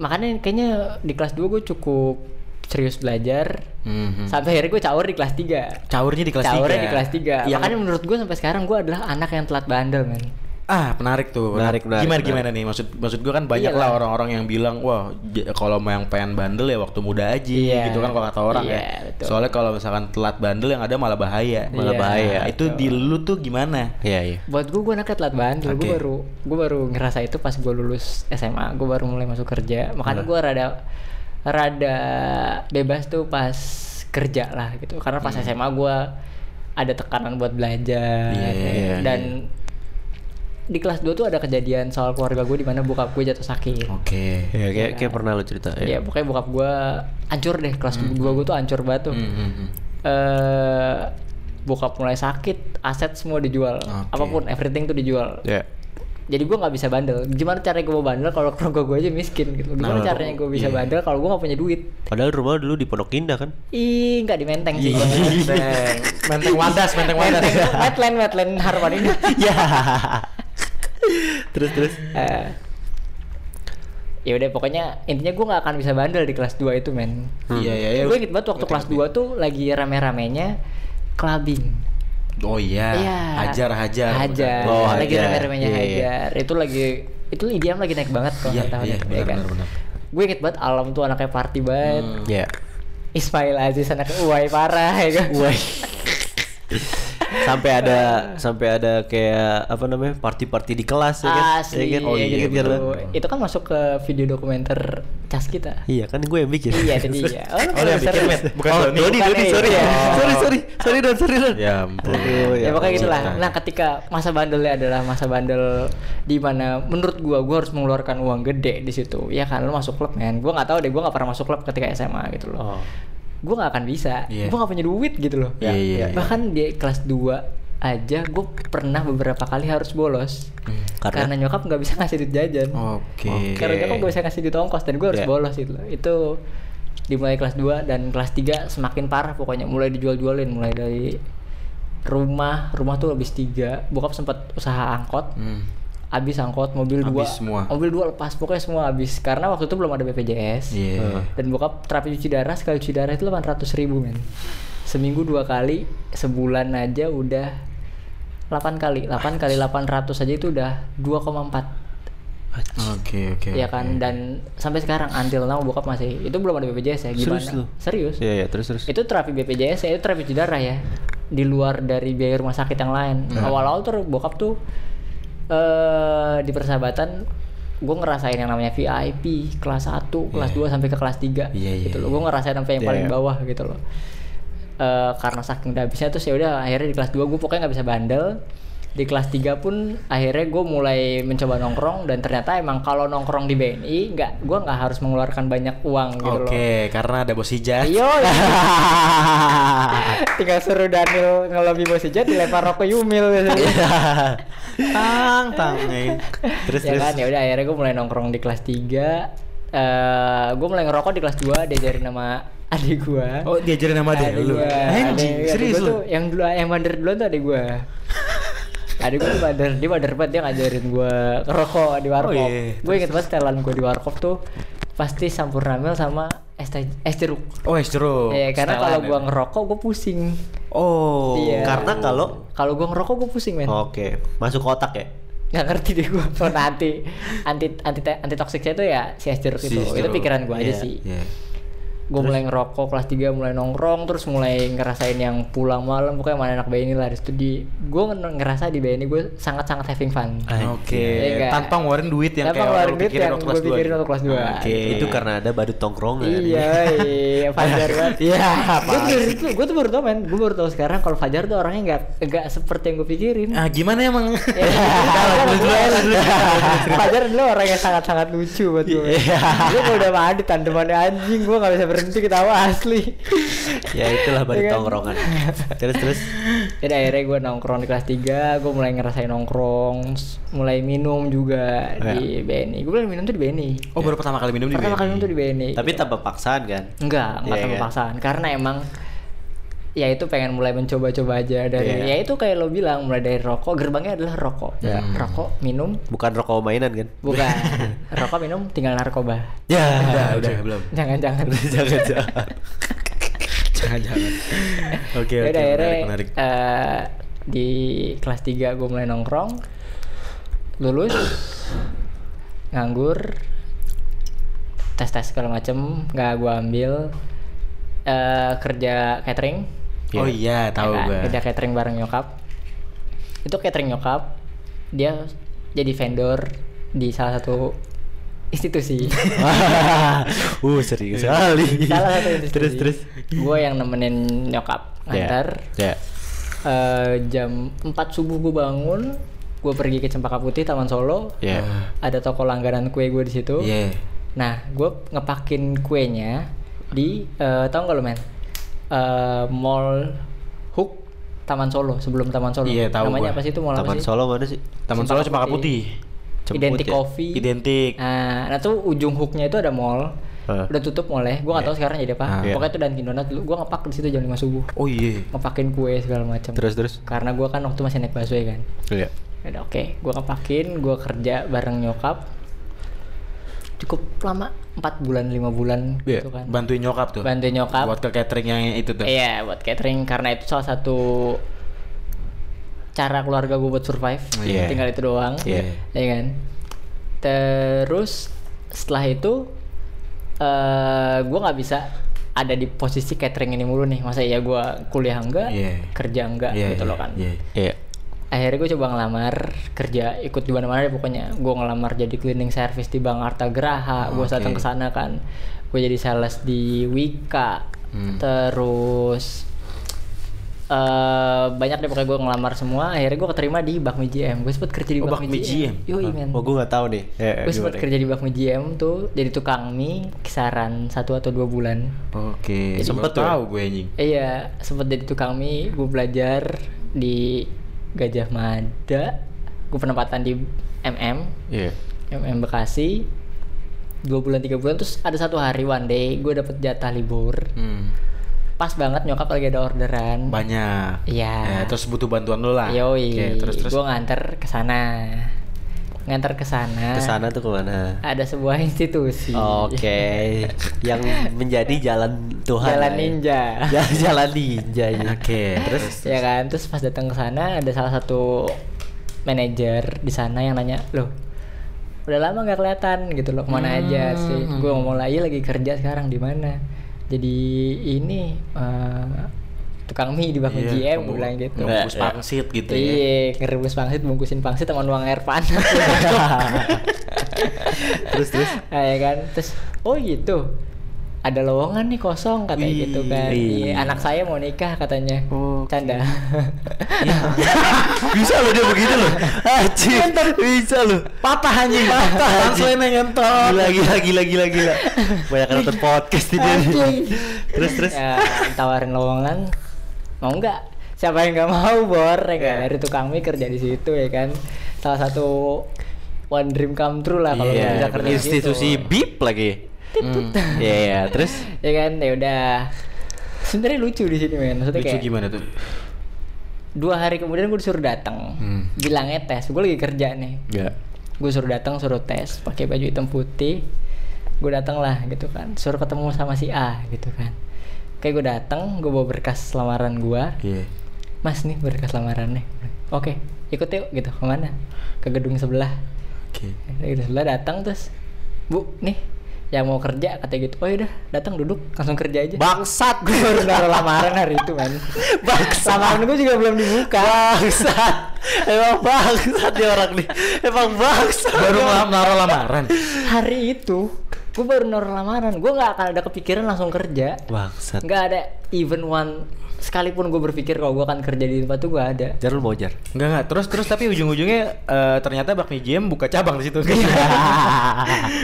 makanya kayaknya di kelas 2 gue cukup serius belajar Mhm. sampai akhirnya gue caur di kelas 3 Caurnya di kelas caurnya 3. di kelas 3 Yang- makanya menurut gue sampai sekarang gue adalah anak yang telat bandel men Ah, menarik tuh. Menarik, menarik, Gimana menarik. gimana nih? Maksud maksud gua kan banyak Iyalah. lah orang-orang yang bilang, "Wah, kalau mau yang pengen bandel ya waktu muda aja." Iya. Gitu kan kalau kata orang Iya, ya. betul. Soalnya kalau misalkan telat bandel yang ada malah bahaya. Malah bahaya. Nah, itu di lu tuh gimana? Iya, iya. buat gue gue anaknya telat bandel gue Oke. baru gue baru ngerasa itu pas gue lulus SMA gue baru mulai masuk kerja makanya gue rada rada bebas tuh pas kerja lah gitu karena pas SMA gue ada tekanan buat belajar Iya, ya. iya, dan di kelas 2 tuh ada kejadian soal keluarga gue di mana bokap gue jatuh sakit Oke. Iya, kayak kayak pernah lu cerita. ya pokoknya bokap gue hancur deh kelas 2 gue tuh hancur banget tuh Hmm, hmm, hmm. eh bokap mulai sakit aset semua dijual Oke. apa pun everything tuh dijual Iya. jadi gue nggak bisa bandel gimana caranya gue mau bandel kalau keluarga gue aja miskin gitu gimana Nah, caranya gue bisa iya. bandel kalau gue nggak punya duit Padahal rumah dulu di Pondok Indah kan? ih nggak di menteng sih Iya, Menteng. Menteng Wadas, Menteng Wadas. Wetland, wetland harapan ini. Ya. terus terus. Eh, ya udah pokoknya intinya gue nggak akan bisa bandel di kelas 2 itu men. Iya, iya, iya. gue inget banget waktu kelas 2 tuh lagi rame-ramenya clubbing. Oh iya. Iya. Hajar, hajar. Hajar. Oh, lagi rame-ramenya Iya, iya. hajar. Itu lagi itu IDM lagi naik banget kalau Iya, nggak tahu iya, deh, benar, ya kan? Gue inget banget Alam tuh anaknya party banget. Hmm. Iya. Ismail Aziz anaknya uai parah ya kan. sampai ada sampai ada kayak apa namanya party-party di kelas ya kan? Asli, Ya kan? oh, iya, gitu, bener. Itu kan masuk ke video dokumenter cas kita. Iya kan gue yang bikin. iya, itu dia. Oh, Oh, yang bikin? Bukan oh, Doni. Doni, sorry. Iya. Sorry, sorry. Sorry, Don, sorry, Don. Ya ampun. Aduh, ya, pokoknya gitulah. Nah, ketika masa bandelnya adalah masa bandel di mana menurut gua gua harus mengeluarkan uang gede di situ. Ya kan lu masuk klub men. Gua nggak tahu deh, gua nggak pernah masuk klub ketika SMA gitu loh. Oh. Gua nggak akan bisa. Iya. Gua nggak punya duit gitu loh. Iya, iya, iya. Bahkan di kelas 2 aja gue pernah beberapa kali harus bolos Karena? karena nyokap nggak bisa ngasih duit jajan Oke. karena nyokap gak bisa kasih duit ongkos dan gue harus Iya. bolos gitu loh. Itu dimulai kelas 2 dan kelas 3 semakin parah pokoknya mulai dijual-jualin mulai dari rumah, rumah tuh habis tiga. Bokap sempat usaha angkot. Hmm. Habis angkot, mobil dua. Habis semua. Mobil dua lepas, pokoknya semua habis karena waktu itu belum ada BPJS. Iya. Dan bokap terapi cuci darah sekali cuci darah itu 800 ribu men. Seminggu dua kali, sebulan aja udah 8 kali. 8 kali 800 aja itu udah 2,4 Oke, oke. ya kan oke. dan sampai sekarang until now bokap masih itu belum ada BPJS ya gimana Serius lu? serius Iya, iya, terus terus. itu terapi BPJS ya itu terapi cuci darah ya di luar dari biaya rumah sakit yang lain Hmm. awal-awal tuh bokap tuh eh di persahabatan gue ngerasain yang namanya VIP kelas 1, kelas 2 sampai ke kelas 3 Iya, iya, gitu loh. iya. gue ngerasain sampai yang Iya, paling iya. bawah gitu loh. Eh, karena saking udah habisnya terus ya udah akhirnya di kelas 2 gue pokoknya nggak bisa bandel di kelas 3 pun akhirnya gue mulai mencoba nongkrong dan ternyata emang kalau nongkrong di BNI nggak gue nggak harus mengeluarkan banyak uang gitu loh Oke, karena ada bos hijau. Ayo, tinggal suruh Daniel ngelobi bos hijau dilempar rokok Yumil gitu. tang tang. nih. Terus ya terus. kan ya udah akhirnya gue mulai nongkrong di kelas 3 eh gue mulai ngerokok di kelas 2 diajarin nama adik gue Oh, diajarin sama dia adik lu. Anjing, serius lu. tuh yang dulu yang bandar duluan tuh adik gue adik gue tuh bandar dia bandar banget dia ngajarin gue ngerokok di warkop Oh, iya. gue inget banget setelan gue di warkop tuh pasti sampurna mil sama es teh es jeruk Oh, es jeruk. Iya, karena kalau gua ngerokok gua pusing. Oh. Iya. Karena kalau Kalau gua ngerokok gua pusing, men. Oke, masuk kotak ya. Nggak ngerti deh gua. Pernah anti anti anti anti toksiknya itu ya si es jeruk Si itu. es Itu jeruk. pikiran gua aja Iya. sih. Iya. Gue mulai ngerokok kelas 3 mulai nongkrong terus mulai ngerasain yang pulang malam pokoknya mana anak BNI lah di situ di gue ngerasa di BNI gue sangat sangat having fun Oke. Iya kan? Tanpa ngeluarin duit yang Tanpa kayak duit pikirin yang waktu gue kelas dua pikirin gitu. waktu kelas dua. Oke. Itu karena ada badut tongkrongan. iya iya Fajar kan Iya, gue tuh itu gue tuh baru tau men gue baru tau sekarang kalau Fajar tuh orangnya nggak nggak seperti yang gue pikirin Ah, gimana emang? Ya, Fajar dulu orang yang sangat-sangat lucu buat gue. Iya. Gue kalau udah mandi tandemannya anjing, gue gak bisa berhenti ketawa asli. ya itulah badut Iya kan? tongkrongan. terus terus. Jadi akhirnya gue nongkrong di kelas 3, gue mulai ngerasain nongkrong, mulai minum juga di BNI. Gue mulai minum tuh di BNI. Oh, baru pertama kali minum di Pertama BNI. kali minum tuh di BNI. Tapi tanpa paksaan kan? Enggak, enggak Iya tanpa kan? paksaan. Karena emang ya itu pengen mulai mencoba-coba aja dari Iya. ya itu kayak lo bilang mulai dari rokok gerbangnya adalah rokok Ya. rokok minum Bukan rokok mainan kan? bukan rokok minum tinggal narkoba Ya, Udah, udah, belum. jangan-jangan jangan jangan. Jangan-jangan. Oke, Ya oke. udah, akhirnya Menarik, menarik. eh, di kelas 3 gue mulai nongkrong lulus nganggur tes tes segala macem nggak gue ambil eh, kerja catering Oh iya, tahu ya kan? kerja catering bareng nyokap itu catering nyokap dia jadi vendor di salah satu institusi uh, serius sekali. salah satu institusi terus terus. gue yang nemenin nyokap ngantar Ya. Eh, jam 4 subuh gue bangun gue pergi ke Cempaka Putih Taman Solo Ya. ada toko langganan kue gue di situ Iya. nah gue ngepakin kuenya di eh, tau gak lo men Eh, mall Hook Taman Solo sebelum Taman Solo Iya, tahu namanya gua. apa sih itu mall apa Taman sih Solo mana sih? Taman Cempaka Solo Cempaka Putih. Putih. Identik ya? Coffee Identik. Nah, nah tuh ujung hooknya itu ada mall. Hah. Udah tutup mallnya. Gue gak tahu sekarang jadi apa. Ah. Iya. Pokoknya itu Dunkin Donat dulu. Gue ngepak di situ jam 5 subuh. Oh iya. Ngepakin kue segala macam. Terus terus. Karena gue kan waktu masih naik busway kan. Iya. Udah oke, gue kepakin, gue kerja bareng nyokap. Cukup lama, 4 bulan, 5 bulan Iya, gitu kan. Bantuin nyokap tuh. Bantuin nyokap. Buat ke catering yang itu tuh. Iya, buat catering karena itu salah satu cara keluarga gue buat survive. Iya. Tinggal itu doang. Iya. Iya kan. Terus setelah itu eh gue nggak bisa ada di posisi catering ini mulu nih. Masa ya gue kuliah enggak, Iya. kerja enggak Iya, gitu iya, loh kan. Iya. Iya. Akhirnya gue coba ngelamar kerja ikut di mana-mana deh pokoknya. Gue ngelamar jadi cleaning service di Bang Arta Graha. Gue Oke. datang ke sana kan. Gue jadi sales di Wika. Hmm. Terus eh banyak deh pokoknya gue ngelamar semua. Akhirnya gue keterima di Bakmi GM. Gue sempet kerja di Oh, Bakmi, Bakmi GM. Yoi men. Oh, gue nggak tahu nih. Ya, gue sempet kerja di Bakmi GM tuh jadi tukang mie kisaran satu atau dua bulan. Oke. Jadi- Sempet tahu gue anjing. Iya, sempet jadi tukang mie, gue belajar di Gajah Mada, gue penempatan di MM, Iya. MM Bekasi, dua bulan tiga bulan terus ada satu hari one day gue dapet jatah libur, Hmm. pas banget nyokap lagi ada orderan, Banyak. Iya. Ya, terus butuh bantuan lu lah. yoi, Oke, terus terus. gue nganter ke sana, nganter ke sana, Ke sana tuh ke mana? ada sebuah institusi, Oke, yang menjadi jalan Tuhan. jalan ya. ninja. Jalan jalan ninja ini. Oke, terus ya kan terus pas datang ke sana ada salah satu manajer di sana yang nanya loh udah lama nggak kelihatan gitu loh ke mana aja sih gue ngomong lagi lagi kerja sekarang di mana jadi ini eh, tukang mie di Bakmi Iya, GM gue bilang gitu ngebungkus Iya. pangsit gitu ya. iya ngerebus pangsit bungkusin pangsit sama nuang air panas terus terus. Nah, ya kan terus oh gitu ada lowongan nih kosong katanya Wih. gitu kan Iya, anak saya mau nikah katanya canda Bisa loh dia begitu loh. Anjir, bisa loh. Patah anjing. Patah. Langsung ngentot. Gila gila gila gila gila. Banyak yang nonton podcast ini. Terus terus. ya tawarin lowongan mau nggak? Siapa yang nggak mau bor? Ya kan? Dari tukang mie kerja di situ ya kan? Salah satu one dream come true lah kalau Iya, bisa kerja di. Institusi BIP lagi. Iya iya, terus? Ya kan? Ya udah. Sebenarnya lucu di sini men. Maksudnya Lucu kayak gimana tuh? dua hari kemudian gue disuruh datang Hmm. bilangnya tes. Gue lagi kerja nih. Ya. gue suruh datang suruh tes. Pakai baju hitam putih. Gue datang lah gitu kan. Suruh ketemu sama si A gitu kan kayak gue datang gue bawa berkas lamaran gue Iya. mas nih berkas lamarannya oke ikut yuk gitu ke mana ke gedung sebelah Oke. Ke gedung sebelah datang terus bu nih yang mau kerja katanya gitu oh udah datang duduk langsung kerja aja Bangsat gue baru naruh lamaran hari itu man Bangsat. lamaran gue juga belum dibuka Bangsat. Emang bangsat dia orang nih. Emang bangsat. Baru naruh lamaran. hari itu gue baru naruh lamaran gue nggak akan ada kepikiran langsung kerja Bangsat. nggak ada even one sekalipun gue berpikir kalau gue akan kerja di tempat tuh gak ada Jar lu mau jar. Enggak enggak. Terus terus tapi ujung-ujungnya eh, ternyata Bakmi Jam buka cabang di situ.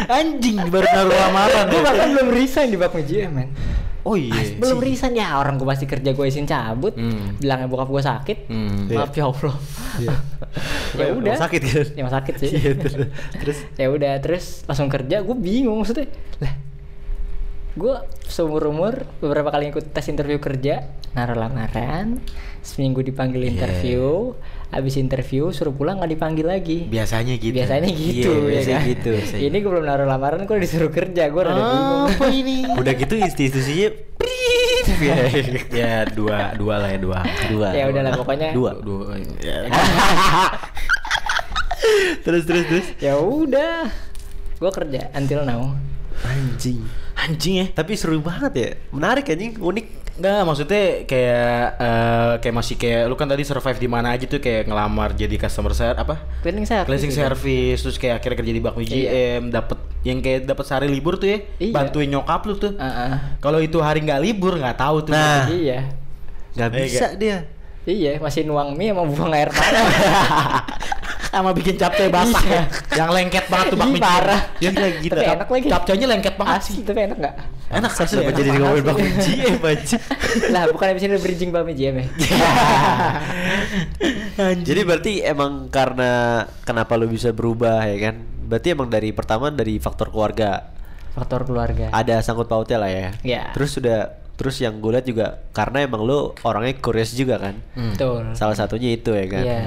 Anjing baru naruh lamaran. gue bahkan belum resign di Bakmi GM man Oh iya. belum resign ya orang gue masih kerja gue izin cabut Hmm. bilangnya bokap gue sakit Hmm. maaf ya allah ya Emang udah sakit kan? ya sakit sih Iya, terus- terus? ya udah terus langsung kerja gue bingung maksudnya lah gue seumur umur beberapa kali ikut tes interview kerja naruh lamaran seminggu dipanggil Iya. interview habis interview suruh pulang nggak dipanggil lagi Biasanya gitu. biasanya gitu Iya, ya biasanya kan gitu. biasanya. ini gue belum naruh lamaran gue disuruh kerja gue rada bingung apa ini? Udah gitu institusinya ya, ya dua dua lah ya dua. dua. ya udahlah pokoknya Dua. Dua. Ya. terus terus terus. ya udah gue kerja until now Anjing. Anjing ya. Tapi seru banget ya. Menarik anjing, unik. Enggak, maksudnya kayak eh, kayak masih kayak lu kan tadi survive di mana aja tuh kayak ngelamar jadi customer service apa? cleaning service Cleansing gitu. service terus kayak akhirnya kerja di Bakmi Iya. GM, dapat yang kayak dapat sehari libur tuh ya, Iya. bantuin nyokap lu tuh. Heeh. Kalau itu hari nggak libur nggak tahu tuh. Nah. iya Gak Eh, bisa dia. iya masih nuang mie sama buang air tanah sama bikin capcay basah Iya. ya. Yang lengket banget tuh Bakmi parah. Ya gila gitu. Tapi enak lagi. Capcaynya lengket banget sih. tapi enak nggak Enak sih. Kenapa jadi ngomongin Bakmi GM anjing? lah bukan abis ini bridging Bami GM ya Jadi berarti emang karena kenapa lu bisa berubah ya kan? Berarti emang dari pertama dari faktor keluarga faktor keluarga ada sangkut pautnya lah ya. Iya. Terus sudah terus yang gue lihat juga karena emang lu orangnya curious juga kan. betul Salah satunya itu ya kan. Iya,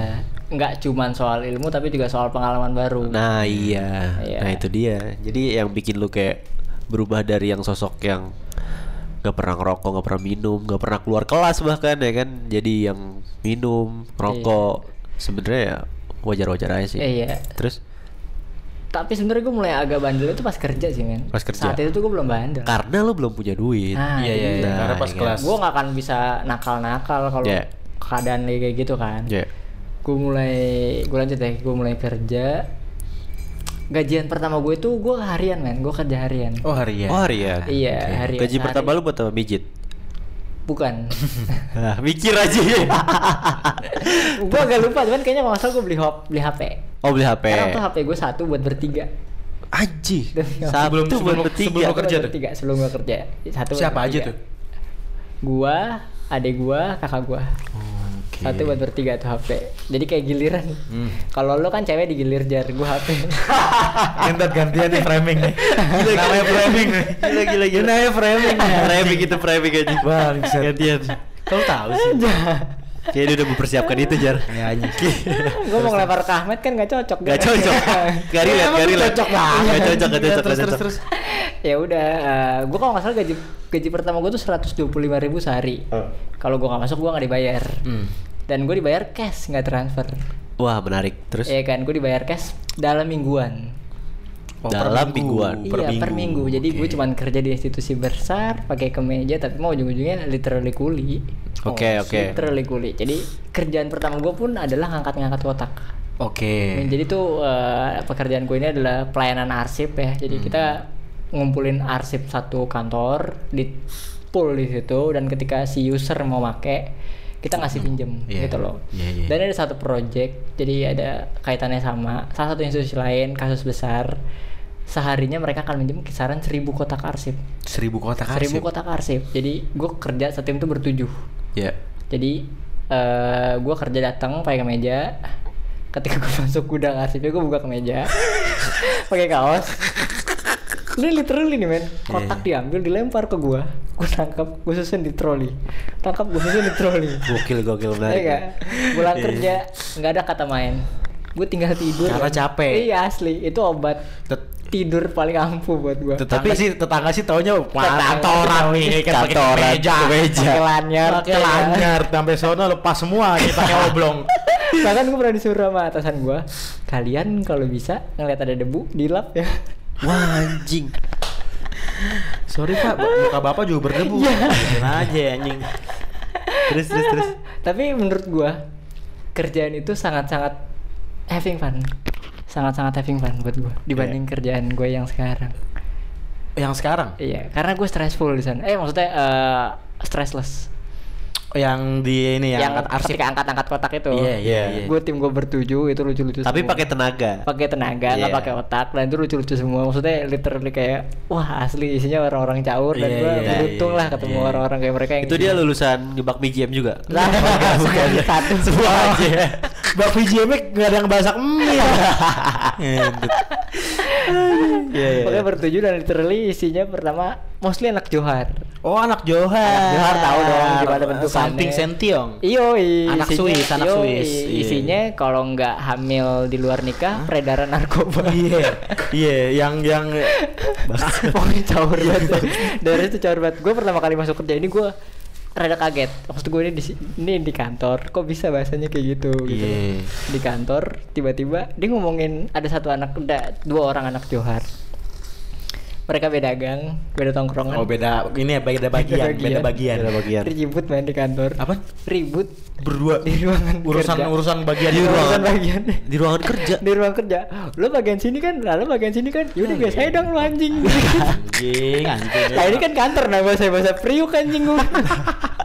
nggak cuman soal ilmu tapi juga soal pengalaman baru. Nah iya. Iya. Nah itu dia. Jadi yang bikin lu kayak berubah dari yang sosok yang nggak pernah ngerokok, nggak pernah minum, nggak pernah keluar kelas bahkan ya kan. Jadi yang minum, rokok, sebenarnya ya wajar-wajar aja sih. Iya. Terus Tapi sebenarnya gue mulai agak bandel itu pas kerja sih men. Pas kerja. Saat itu tuh gue belum bandel. karena lu belum punya duit. Nah, Iya iya iya. Nah, Karena pas iya. kelas. Gue nggak akan bisa nakal-nakal kalau Iya. keadaan kayak gitu kan. Ya. Gue mulai, gue lanjut ya. Gue mulai kerja. Gajian pertama gue tuh gue harian men. Gue kerja harian. Oh hari ya. Oh harian. Iya, Oke. harian. Gaji Sehari. pertama lu buat apa? Mijit. Bukan. Ah, mikir aja. gue agak lupa cuman kayaknya kalau nggak salah gue beli hop, beli HP. oh beli HP. Karena tuh HP gue satu buat bertiga. Allah. Sabtu Sebelum- buat sebelum- bertiga. sebelum lu kerja tuh? bertiga sebelum gue kerja. Satu Siapa aja tuh? Gua, adek gua, kakak gua. Satu buat bertiga tuh HP. Jadi kayak giliran. Hmm. Kalau lo kan cewek digilir jar gua HP. Entar gantian nih framing nih. Namanya framing nih. Gila gila gila. Namanya framing. Framing itu framing aja. Bangsat. Gantian. Kau tahu sih. Kayaknya dia udah mempersiapkan itu jar. Ya anjing. gua mau ngelempar ke Ahmed kan gak cocok. Gak cocok. Gak relate, gak relate. cocok banget. Gak cocok, gak cocok, Terus gak terus ya udah, eh, gua kalau nggak salah gaji gaji pertama gua tuh seratus dua puluh lima ribu sehari. Kalau gua nggak masuk gua nggak dibayar. Hmm. Dan gue dibayar cash nggak transfer. Wah menarik. Terus Iya kan, gue dibayar cash dalam mingguan. Oh, per Dalam minggu. mingguan. iya per minggu. Jadi gue Oke. cuman kerja di institusi besar, pakai kemeja, tapi mau ujung-ujungnya literally kuli. Oke Oh, oke. Literally kuli. Jadi kerjaan pertama gue pun adalah ngangkat-ngangkat kotak. Oke. Jadi tuh eh, pekerjaan gue ini adalah pelayanan arsip ya. Jadi Hmm. kita ngumpulin arsip satu kantor di pool di situ dan ketika si user mau make kita ngasih pinjem Iya. gitu loh. Iya, iya. Dan ada satu project jadi ada kaitannya sama salah satu institusi lain kasus besar. Seharinya mereka akan minjem kisaran 1000 kotak arsip. Seribu kotak arsip. 1000 kotak arsip. Jadi gue kerja setim tuh bertujuh. Ya. Jadi eh gue kerja datang pakai kemeja. Ketika gue masuk gudang arsipnya gue buka kemeja, pakai kaos. Ini literally nih men, kotak diambil dilempar ke gue, gue tangkap, gue susun di troli, tangkap gue susun di troli. Gokil gokil Iya menarik. nggak? Pulang Iya. kerja nggak ada kata main, gue tinggal tidur. Karena kan. capek. Iya asli, itu obat Tet- tidur paling ampuh buat gue. Tetangga sih tetangga sih taunya kantoran nih kan pakai kemeja. kemeja. Pakai lanyar, Pakai lanyar sampai sono lepas semua nih pakai oblong. Bahkan gue pernah disuruh sama atasan gue, kalian kalau bisa ngeliat ada debu dilap ya. Wah anjing. Sorry pak, muka bapak juga berdebu. Biarin aja anjing. terus terus terus. Tapi menurut gua kerjaan itu sangat-sangat having fun. Sangat-sangat having fun buat gua dibanding kerjaan gue yang sekarang. Yang sekarang, Iya, karena gue stressful di sana. Eh maksudnya eh, stressless. Yang di ini yang, yang angkat arsip. angkat-angkat kotak itu. Iya iya iya. Gue tim gue bertujuh itu lucu-lucu Tapi semua. pakai tenaga. pakai tenaga nggak Iya. pakai otak dan itu lucu-lucu semua maksudnya literally kayak wah asli isinya orang-orang caur dan Iya, gue iya, beruntung iya, lah ketemu iya. orang-orang kayak mereka yang Itu dia lulusan ngebak BGM juga. lah bukan satu Semua aja. Mbak VJM nggak ada yang bahasa. Ngentut. Iya iya. Pokoknya bertujuh dan literally isinya pertama mostly anak Johar. Oh anak Johar. Anak Johar tahu dong gimana bentukannya. Samping Sentiong. Iyo, Anak Swiss, anak yoi, Swiss, iya. Isinya kalau nggak hamil di luar nikah, peredaran narkoba. Iya, iya, yang yang Pokoknya caur banget. Dari itu caur banget. Gue pertama kali masuk kerja ini gue rada kaget. Maksud gue ini di ini di kantor, kok bisa bahasanya kayak gitu? gitu. Iya. Di kantor tiba-tiba dia ngomongin ada satu anak udah dua orang anak Johar. Mereka beda gang, beda tongkrongan. Oh beda, ini ya beda bagian, beda bagian. Beda bagian. Ribut main di kantor. Apa? Ribut Berdua di ruangan urusan kerja. urusan bagian di ruangan ruangan. bagian Di ruangan kerja. di ruang kerja lo bagian sini kan lalu bagian sini kan yaudah biasa aja dong lu anjing Anjing, anjing. nah ini kan kantor nah bahasa bahasa priuk anjing gua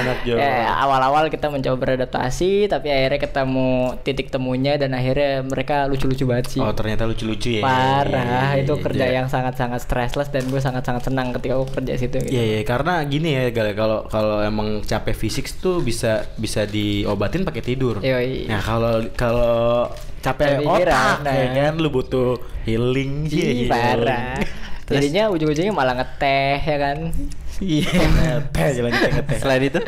anak ya awal-awal kita mencoba beradaptasi tapi akhirnya ketemu titik temunya dan akhirnya mereka lucu-lucu banget sih Oh ternyata lucu-lucu ya. parah Iya, iya, itu iya, kerja iya. yang sangat-sangat stressless dan gue sangat-sangat senang ketika gue kerja situ gitu. Iya, iya, karena gini ya, Gal, kalau kalau emang capek fisik tuh bisa bisa diobatin pakai tidur. Yoi. Nah, kalau kalau capek pikiran, otak nah. ya kan lu butuh healing Ih, sih. parah jadinya ujung-ujungnya malah ngeteh ya kan Iya, teh jalan teh Selain itu,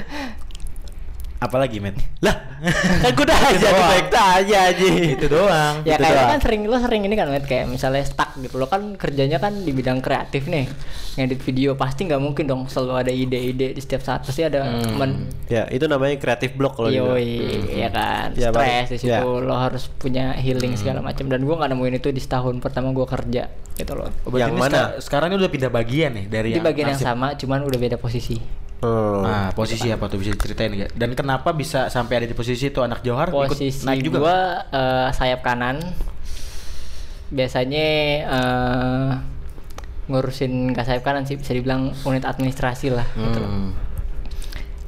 Apalagi, men? lah kan gue udah aja baik tanya aja. Itu doang. ya Itu kayak lo doang. kan sering lo sering ini kan Matt, kayak misalnya stuck gitu lo kan kerjanya kan di bidang kreatif nih ngedit video pasti nggak mungkin dong selalu ada ide-ide di setiap saat pasti ada Hmm. men Ya, itu namanya kreatif block kalau dibilang. Yoi, ya kan, Ya, stres di situ Ya. lo harus punya healing segala macam dan gua nggak nemuin itu di setahun pertama gua kerja gitu loh. Oh, Yang ini mana? seka- sekarang ini udah pindah bagian nih dari Di bagian yang sama, cuman udah beda posisi. Hmm. Nah, posisi apa tuh bisa diceritain nggak? Dan kenapa bisa sampai ada di posisi itu anak Johar Posisi ikut naik juga? gua eh, sayap kanan. Biasanya eh, ngurusin nggak sayap kanan sih bisa dibilang unit administrasi lah gitu. Hmm.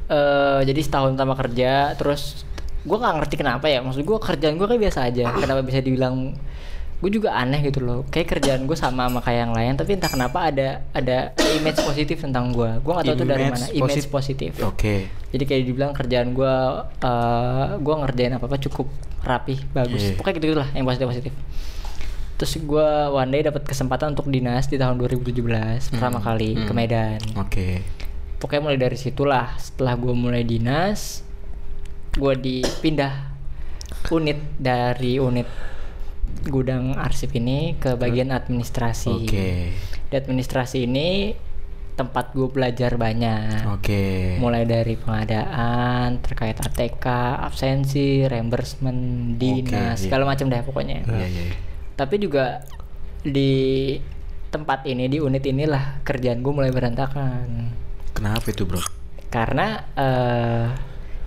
Eh, jadi setahun pertama kerja terus gue nggak ngerti kenapa ya maksud gue kerjaan gue kayak biasa aja kenapa bisa dibilang gue juga aneh gitu loh. Kayak kerjaan gue sama sama kayak yang lain tapi entah kenapa ada ada image positif tentang gue gue nggak tahu itu dari mana. Image posit- positif. Oke. jadi kayak dibilang kerjaan gue eh gue ngerjain apa apa cukup rapih bagus. Iya. pokoknya gitu lah yang positif positif. Terus gue one day dapat kesempatan untuk dinas di tahun 2017 pertama Hmm, kali ke hmm. Medan. Oke. pokoknya mulai dari situlah setelah gue mulai dinas gue dipindah unit dari unit gudang arsip ini ke bagian administrasi Oke. di administrasi ini tempat gue belajar banyak Oke. mulai dari pengadaan terkait ATK absensi reimbursement dinas iya. segala macam deh pokoknya Iya, iya. iya. tapi juga di tempat ini di unit inilah kerjaan gue mulai berantakan Kenapa itu, Bro? karena eh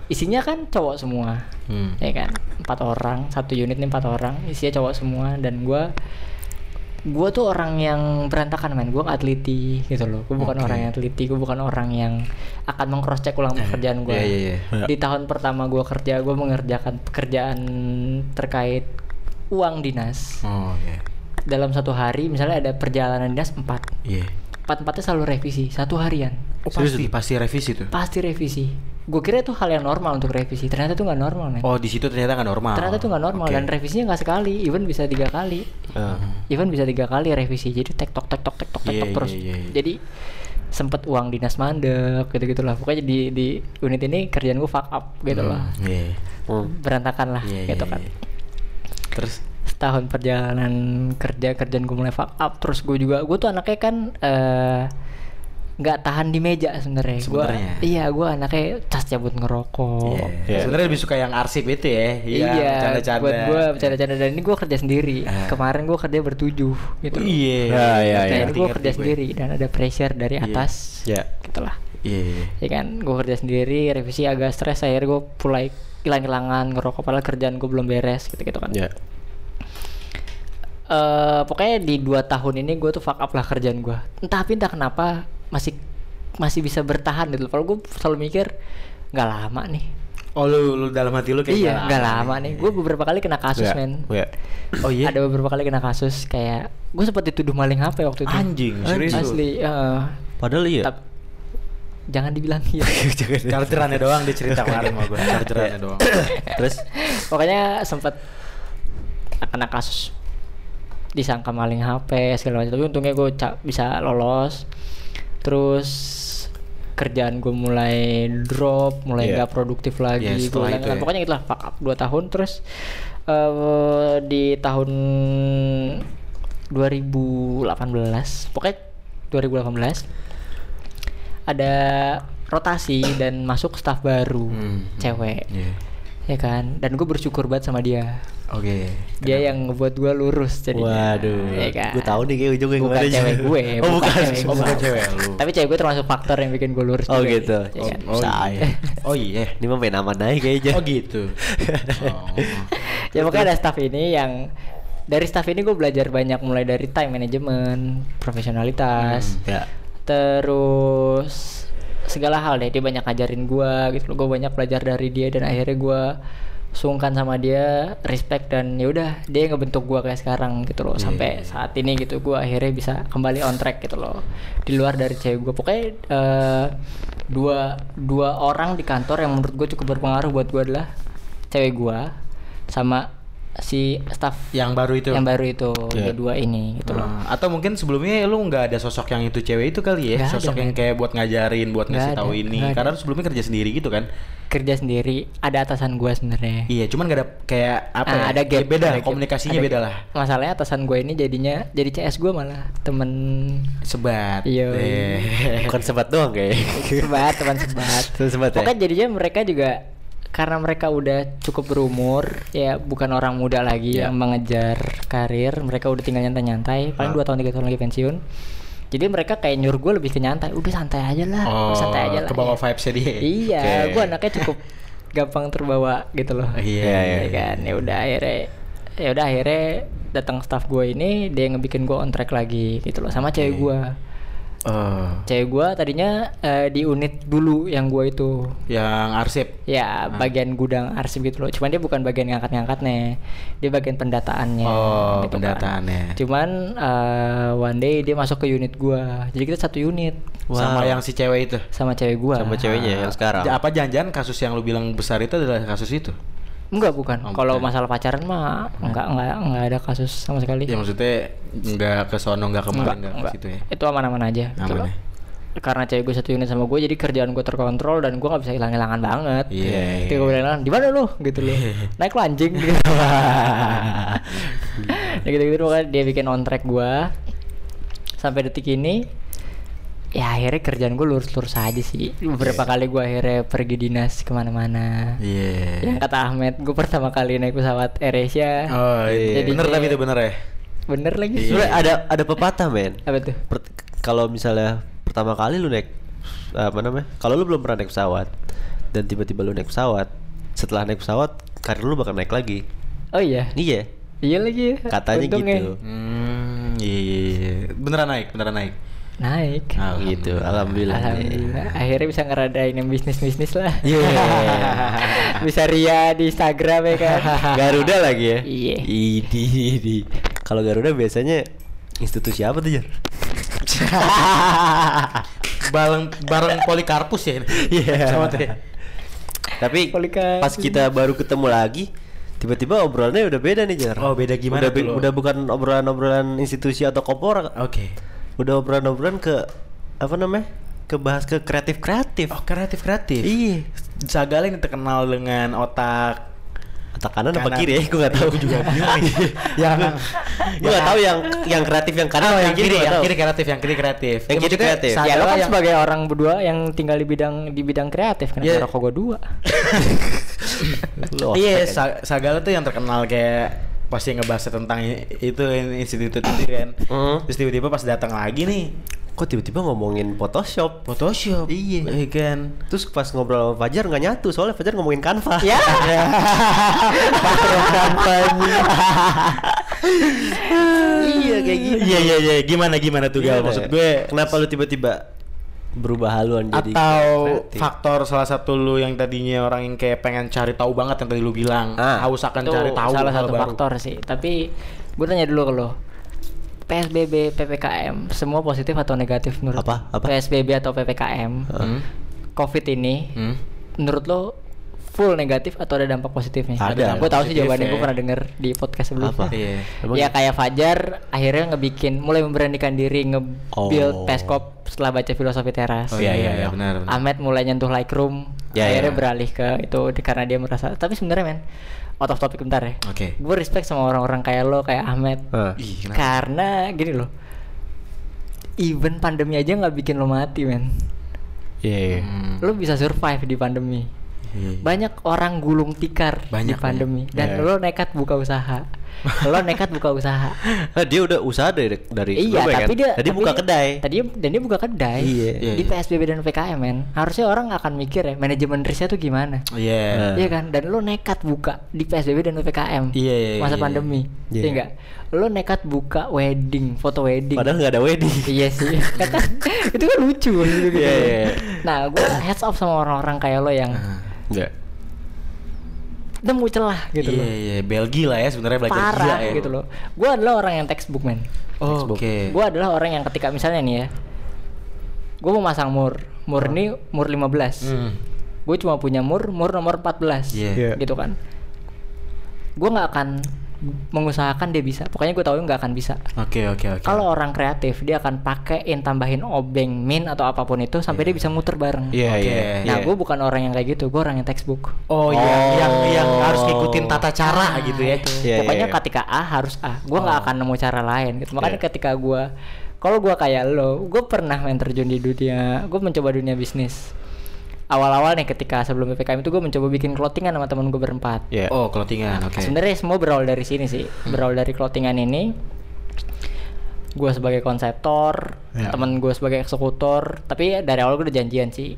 isinya kan cowok semua Hmm. ya kan empat orang satu unit nih empat orang isinya cowok semua dan gua gua tuh orang yang berantakan men gua nggak teliti gitu loh gua bukan Oke. orang yang teliti gua bukan orang yang akan mengcross check ulang pekerjaan gua Iya, iya, iya. di tahun pertama gua kerja gua mengerjakan pekerjaan terkait uang dinas Oh, iya. dalam satu hari misalnya ada perjalanan dinas empat Iya. empat empatnya selalu revisi satu harian Oh, pasti pasti revisi tuh. pasti revisi gue kira itu hal yang normal untuk revisi ternyata itu nggak normal men Oh, di situ ternyata nggak normal. ternyata itu nggak normal Oke. dan revisinya nggak sekali even bisa tiga kali Ah. even bisa tiga kali revisi jadi tek tok tek tok tek tok tek Iya, tok terus iya, iya, iya. jadi sempet uang dinas mandek gitu gitulah pokoknya di di unit ini kerjaan gue fuck up gitu Hmm, loh Iya. Hmm. berantakan lah Iya, gitu iya, kan iya. Terus setahun perjalanan kerja kerjaan gue mulai fuck up terus gue juga gue tuh anaknya kan eh nggak tahan di meja sebenarnya. Gua- Sebenarnya. Iya, gue anaknya cas cabut ngerokok. Iya. Iya. Sebenarnya lebih suka yang arsip itu ya. Iya, canda-canda. buat gue bercanda-canda dan ini gue kerja sendiri. Ah. Kemarin gue kerja bertujuh gitu. Iya. Ya, ya, Nah, ya. ini Ngerti, gue kerja gue. sendiri dan ada pressure dari Iya. atas. Ya. Gitulah. Iya. Ya kan, gue kerja sendiri, revisi agak stres, akhirnya gue mulai hilang-hilangan ngerokok padahal kerjaan gue belum beres gitu-gitu kan. Ya. eh pokoknya di dua tahun ini gue tuh fuck up lah kerjaan gue entah tapi entah kenapa masih masih bisa bertahan gitu. Kalau gue selalu mikir nggak lama nih. Oh lu, lu dalam hati lu kayak iya nggak lama nih. gue beberapa kali kena kasus Ya. men. Ya. Oh iya. ada beberapa kali kena kasus kayak gue sempat dituduh maling HP waktu itu. Anjing, serius asli eh, Padahal iya. tap- jangan dibilang iya. Chargerannya doang dia cerita kemarin sama gue. Chargerannya doang. Terus? Pokoknya sempat kena kasus disangka maling HP segala macam. Tapi untungnya gue bisa lolos terus kerjaan gue mulai drop mulai Iya. nggak produktif lagi Iya, Gua setelah ulang- itu ya. pokoknya itulah fuck up 2 tahun terus eh di tahun 2018 pokoknya 2018 ada rotasi dan masuk staff baru Hmm, hmm. cewek Iya. Ya kan dan gue bersyukur banget sama dia Oke. dia yang ngebuat gue lurus jadi Waduh. ya kan Gue tahu nih kayak ujungnya bukan cewek gue Oh, bukan. cewek Oh, gue. bukan cewek lu. tapi cewek gue termasuk faktor yang bikin gue lurus Oh juga gitu. ya kan? Oh, iya. Oh iya. Ini mah main aman aja kayaknya. Oh gitu. Oh. ya pokoknya ada staff ini yang dari staff ini gue belajar banyak mulai dari time management profesionalitas Ya. terus segala hal deh dia banyak ngajarin gua gitu loh. Gue banyak belajar dari dia dan akhirnya gua sungkan sama dia respect dan ya udah dia yang ngebentuk gua kayak sekarang gitu loh. Sampai saat ini gitu gua akhirnya bisa kembali on track gitu loh. Di luar dari cewek gua. Pokoknya eh, dua dua orang di kantor yang menurut gue cukup berpengaruh buat gua adalah cewek gua sama si staff Yang baru itu. yang baru itu Ya. ya dua ini gitu loh Nah, atau mungkin sebelumnya lu nggak ada sosok yang itu cewek itu kali ya, ada, sosok yang men. kayak buat ngajarin, buat ngasih ada, tahu ini. ada. Karena lu sebelumnya kerja sendiri gitu kan. kerja sendiri ada atasan gua sebenarnya Iya, cuman gak ada kayak apa Ah, ya? ada gap ya beda, ada gap, komunikasinya ada beda lah. masalahnya atasan gue ini jadinya jadi CS gue malah temen Sebat. Iya. Eh. Bukan sebat doang kayak. sebat teman sebat Teman sebat ya? pokoknya jadinya mereka juga karena mereka udah cukup berumur ya bukan orang muda lagi Ya. yang mengejar karir. Mereka udah tinggal nyantai-nyantai paling dua tahun tiga tahun lagi pensiun. Jadi mereka kayak nyuruh gue lebih ke nyantai. Udah santai aja lah Oh, santai aja lah. ke bawah ya. vibes-nya dia. iya Oke. gue anaknya cukup gampang terbawa gitu loh. Iya, iya, ya kan ya udah akhirnya ya udah akhirnya datang staff gue ini dia yang ngebikin gue on track lagi gitu loh sama cewek gue Oh, cewek gue tadinya eh, di unit dulu yang gue itu yang arsip. ya bagian gudang arsip gitu loh cuman dia bukan bagian ngangkat-ngangkat nih dia bagian pendataannya Oh, gitu kan. pendataannya. cuman eh, one day dia masuk ke unit gue jadi kita satu unit Sama Wow. yang si cewek itu. sama cewek gue Sama ceweknya yang sekarang. Ja- Apa jangan-jangan kasus yang lu bilang besar itu adalah kasus itu? Enggak bukan. Oh, kalau masalah pacaran mah enggak enggak enggak ada kasus sama sekali. Ya maksudnya nggak ke sono nggak kemarin nggak ke situ ya. itu aman-aman aja gitu Aman ya? karena cewek gue satu unit sama gue jadi kerjaan gue terkontrol dan gue nggak bisa hilang-hilangan banget. Iya. Ketika gue bilang di mana lu? Gitu loh. Naik lu anjing. Gitu. Ya gitu gitu pokoknya dia bikin on track gue. Sampai detik ini ya akhirnya kerjaan gue lurus-lurus aja sih beberapa kali gue akhirnya pergi dinas ke mana-mana Iya. yang kata Ahmed gue pertama kali naik pesawat AirAsia Oh iya. Jadi Bener tapi itu bener ya. bener lagi Sebenarnya ada ada pepatah men. apa tuh Per- kalau misalnya pertama kali lu naik apa namanya? Kalau lu belum pernah naik pesawat dan tiba-tiba lu naik pesawat, setelah naik pesawat karir lu bakal naik lagi. oh iya Iya. iya lagi Katanya Untung ya. gitu. Hmm, iya, iya, iya. Beneran naik, beneran naik. Naik Gitu. Alhamdulillah. Alhamdulillah akhirnya bisa ngeradain yang bisnis-bisnis lah Iya. bisa ria di Instagram ya kan Garuda lagi ya? Iya. Idi, idi. Kalau Garuda biasanya institusi apa tuh, Jar? bareng bareng Polikarpus ya. ini? Iya. Sama tuh ya. Tapi Polikarpus. pas kita baru ketemu lagi, tiba-tiba obrolannya udah beda nih, Jar. Oh, beda gimana Udah, tuh udah bukan obrolan-obrolan institusi atau korporat. Oke. Udah obrolan-obrolan ke apa namanya? Ke bahas ke kreatif-kreatif. Oh, kreatif kreatif. Iya. Sagala ini terkenal dengan otak Mata kanan apa kiri ya? Gue gak tahu juga. yang Gue gak tahu yang yang kreatif yang kanan oh, yang kiri, gua yang tahu. kiri kreatif, yang kiri kreatif. Yang kiri maksudnya kreatif. Ya lo Sagala kan yang- sebagai orang berdua yang tinggal di bidang di bidang kreatif kan Iya. rokok gue dua. Iya, Sagala tuh yang terkenal kayak pasti ngebahas tentang itu institut itu kan. Hmm. Terus tiba-tiba pas datang lagi nih Kok tiba-tiba ngomongin Photoshop? Photoshop. Iya. Iya kan. Terus pas ngobrol sama Fajar nggak nyatu soalnya Fajar ngomongin Canva. Ya. iya kayak gitu. Iya iya iya, gimana gimana tuh Gal? Maksud ya? gue kenapa lu tiba-tiba berubah haluan jadi atau kreatif? faktor salah satu lu yang tadinya orang yang kayak pengen cari tahu banget yang tadi lu bilang Ah. haus akan itu cari tahu salah satu baru. faktor sih. Tapi gue tanya dulu ke lo. PSBB, PPKM, semua positif atau negatif menurut Apa? lo? Apa? PSBB atau PPKM, Hmm? COVID ini, Hmm? menurut lo full negatif atau ada dampak positifnya? Ada, Gue tahu sih jawabannya, ya. gue pernah denger di podcast sebelumnya. Apa? Iya. Ya kayak Fajar akhirnya ngebikin mulai memberanikan diri nge-build Oh. Peskop setelah baca filosofi teras. Oh iya iya, iya benar benar. Ahmed mulai nyentuh Lightroom, Ya, akhirnya ya. beralih ke itu di- karena dia merasa. Tapi sebenarnya men, out of topic bentar ya. Oke. Gue respect sama orang-orang kayak lo, kayak Ahmed. Ah. Ih, kenapa? Karena gini loh, even pandemi aja nggak bikin lo mati men. Iya. iya. Hmm. Lo bisa survive di pandemi. Iya. Banyak orang gulung tikar Banyak, di pandemi dan Iya. lo nekat buka usaha. Lo nekat buka usaha. Nah, dia udah usaha dari dari Iya, tapi kan? dia tadi tapi buka dia- kedai. Tadi dan dia buka kedai. Iya. Iya, di iya. PSBB dan PKM men. Harusnya orang akan mikir ya manajemen risknya tuh gimana. Iya. Nah. Iya kan? Dan lo nekat buka di PSBB dan PPKM. Iya, iya, Masa iya. pandemi. Iya. Iya enggak? Lo nekat buka wedding, foto wedding. Padahal nggak ada wedding. Iya sih. Kata itu kan lucu gitu. Iya, iya. Nah, gue heads off sama orang-orang kayak lo yang Enggak. Nemu celah gitu iya loh. iya, Belgia lah ya sebenarnya belajar gila Parah ya. gitu loh. Gue adalah orang yang textbook men. Oh, Oke. Gue adalah orang yang ketika misalnya nih ya, gue mau masang mur, mur ini mur 15 Hmm. Gue cuma punya mur, mur nomor 14 Iya. Iya. gitu kan. Gue nggak akan mengusahakan dia bisa. Pokoknya gue tahu nggak akan bisa. Oke oke oke. Kalau orang kreatif dia akan pakein tambahin obeng, min atau apa pun itu sampai dia bisa muter bareng. Iya Oke. iya. Nah, iya. gue bukan orang yang kayak gitu. Gue orang yang textbook. Oh, iya, Oh. yang yang harus ngikutin tata cara gitu ya. Iya, Pokoknya iya, iya. ketika A harus A. Gue nggak akan nemu cara lain gitu. Makanya Iya. ketika gue kalau gue kayak lo, gue pernah main terjun di dunia, gue mencoba dunia bisnis. Awal-awal nih ketika sebelum ppkm itu gue mencoba bikin clothingan sama temen gue berempat. Iya. Oh, clothingan. Oke. Sebenarnya semua berawal dari sini sih. Berawal dari clothingan ini. Gue sebagai konseptor, Ya. temen gue sebagai eksekutor. Tapi dari awal gue udah janjian sih.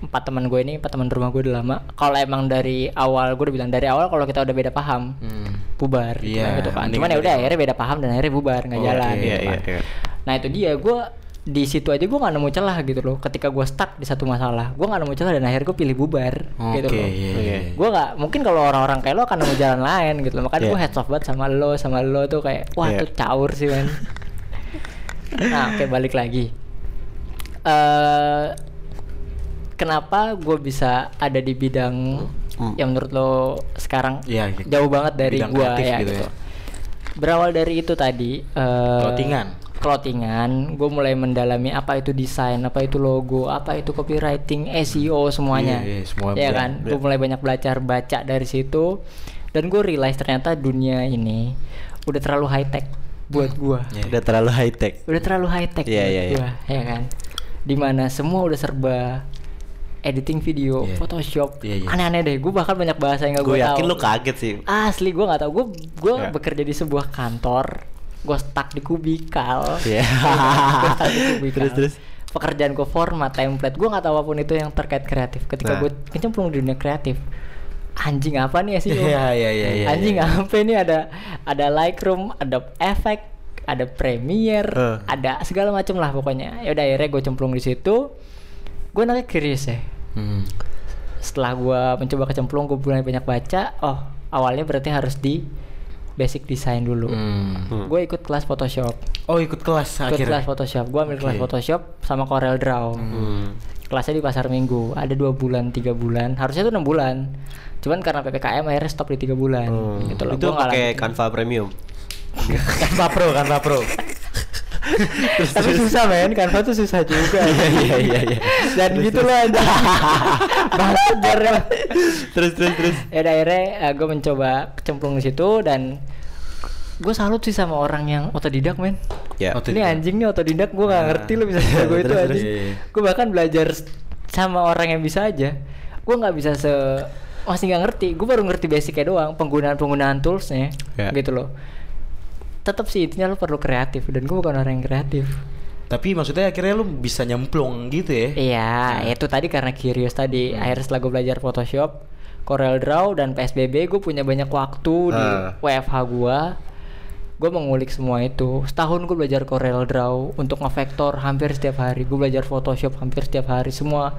Empat teman gue ini, empat teman rumah gue udah lama. Kalau emang dari awal gue udah bilang dari awal kalau kita udah beda paham, Hmm. bubar Iya, gitu kan. Cuman ya udah akhirnya beda paham dan akhirnya bubar nggak Oh, jalan. oke, gitu iya, kan. iya, iya. Nah itu dia gue di situ aja gue nggak nemu celah gitu loh. Ketika gue stuck di satu masalah, gue nggak nemu celah dan akhirnya gue pilih bubar gitu Oke, loh. iya, Oke. iya. Gue nggak mungkin kalau orang-orang kayak lo akan nemu jalan lain gitu loh. Makanya Iya. gue heads off banget sama lo sama lo tuh kayak wah Iya. tuh caur sih men. nah oke balik lagi. eh kenapa gue bisa ada di bidang Hmm. yang menurut lo sekarang Iya, iya. jauh banget dari gue ya gitu gitu. ya. Berawal dari itu tadi. eh, Clothingan. Clothingan, gue mulai mendalami apa itu desain, apa itu logo, apa itu copywriting, SEO semuanya. Iya, iya, semua ya kan, gue mulai banyak belajar baca dari situ, dan gue realize ternyata dunia ini udah terlalu high tech buat gue, Iya. Udah terlalu high tech. udah terlalu high tech Iya, buat iya, iya. gua, ya kan, di mana semua udah serba editing video, Iya. Photoshop, Iya, iya. aneh-aneh deh. Gue bahkan banyak bahasa yang gak gue Gue tahu. yakin lu kaget sih. Asli gue nggak tahu. Gue gue Ya. bekerja di sebuah kantor. Gue stuck di kubikal. Iya. Stuck di kubikal. Terus, terus? Pekerjaan gue format, template. Gue nggak tahu apa pun itu yang terkait kreatif. Ketika Nah. gue kecemplung di dunia kreatif, anjing apa nih sih? Iya, iya, iya, iya, Anjing iya. apa ini ada ada Lightroom, ada Effect, ada Premiere, Eh. ada segala macam lah pokoknya. Ya udah akhirnya gue cemplung di situ. Gue nanti curious ya Hmm. setelah gua mencoba kecemplung gue mulai banyak baca oh awalnya berarti harus di basic design dulu Hmm. gue ikut kelas Photoshop Oh, ikut kelas ikut akhirnya. kelas Photoshop gue ambil kelas Oke. Photoshop sama Corel Draw Hmm. kelasnya di pasar Minggu ada dua bulan tiga bulan harusnya itu enam bulan cuman karena ppkm akhirnya stop di tiga bulan Hmm. gitu loh Itu pakai. Canva Premium. Canva Pro, Canva Pro. Tapi susah men, Canva tuh susah juga. Iya, iya, iya, iya. Dan gitu loh aja. Ya. terus terus terus. Ya udah, akhirnya gue mencoba kecemplung di situ dan gue salut sih sama orang yang otodidak men. Ya. Otodidak. Ini anjing nih otodidak gue gak ngerti lo bisa gue itu terus, terus. Iya, iya. Gue bahkan belajar sama orang yang bisa aja. Gue nggak bisa se masih nggak ngerti. Gue baru ngerti basicnya doang penggunaan penggunaan toolsnya Ya. gitu loh. Tetap sih intinya lo perlu kreatif dan gue bukan orang yang kreatif. Tapi maksudnya akhirnya lu bisa nyemplung gitu ya? Iya, itu tadi karena curious tadi. Akhirnya setelah gue belajar Photoshop, Corel Draw dan PSBB, gue punya banyak waktu di Ah. WFH gue. Gue mengulik semua itu. Setahun gue belajar Corel Draw untuk ngevektor hampir setiap hari. Gue belajar Photoshop hampir setiap hari. Semua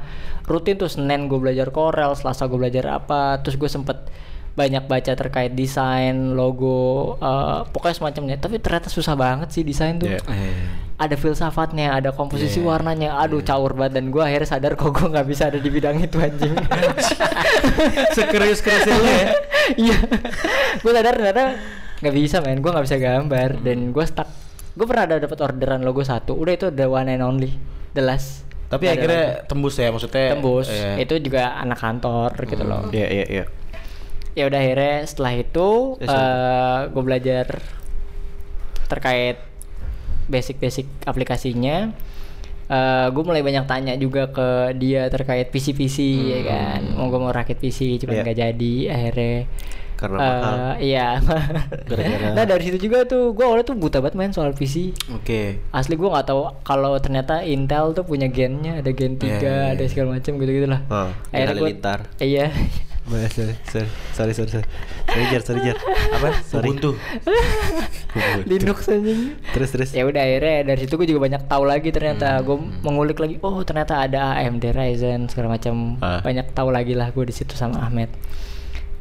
rutin tuh Senin gue belajar Corel, Selasa gue belajar apa. Terus gue sempet banyak baca terkait desain, logo, eh, pokoknya semacamnya. Tapi ternyata susah banget sih desain tuh Iya. Eh. ada filsafatnya, ada komposisi Yeah. warnanya, aduh caur banget dan gue akhirnya sadar kok gue nggak bisa ada di bidang itu anjing. Sekerius-kerusnya lu ya? Iya, gue sadar ternyata nggak bisa men, gue nggak bisa gambar dan gue stuck. Gue pernah ada dapat orderan logo satu, udah itu the one and only, the last. Tapi akhirnya lagi. tembus ya maksudnya. tembus. eh, Itu juga anak kantor gitu loh. Iya iya iya. Ya udah akhirnya setelah itu Ya, sudah. gue belajar terkait basic-basic aplikasinya. gue mulai banyak tanya juga ke dia terkait PC-PC ya kan. Mau gue mau rakit PC cuma Iya. nggak jadi akhirnya. Karena eh, mahal. Iya. Gara-gara- nah dari situ juga tuh gue awalnya tuh buta banget main soal PC. Oke. Asli gue nggak tahu kalau ternyata Intel tuh punya gennya, ada gen 3, Iya, iya, ada iya. segala macam gitu-gitu lah. Oh, Gen Akhirnya Halilintar. Iya. Sorry, sorry, sorry, sorry, sorry, sorry, Jar, sorry, Jar. Apa? Sorry. Ubuntu. Linux anjing. Terus, terus. ya udah akhirnya dari situ gue juga banyak tahu lagi ternyata Hmm. gue mengulik lagi oh ternyata ada AMD Ryzen segala macam Ah. banyak tahu lagi lah gue di situ sama Ahmed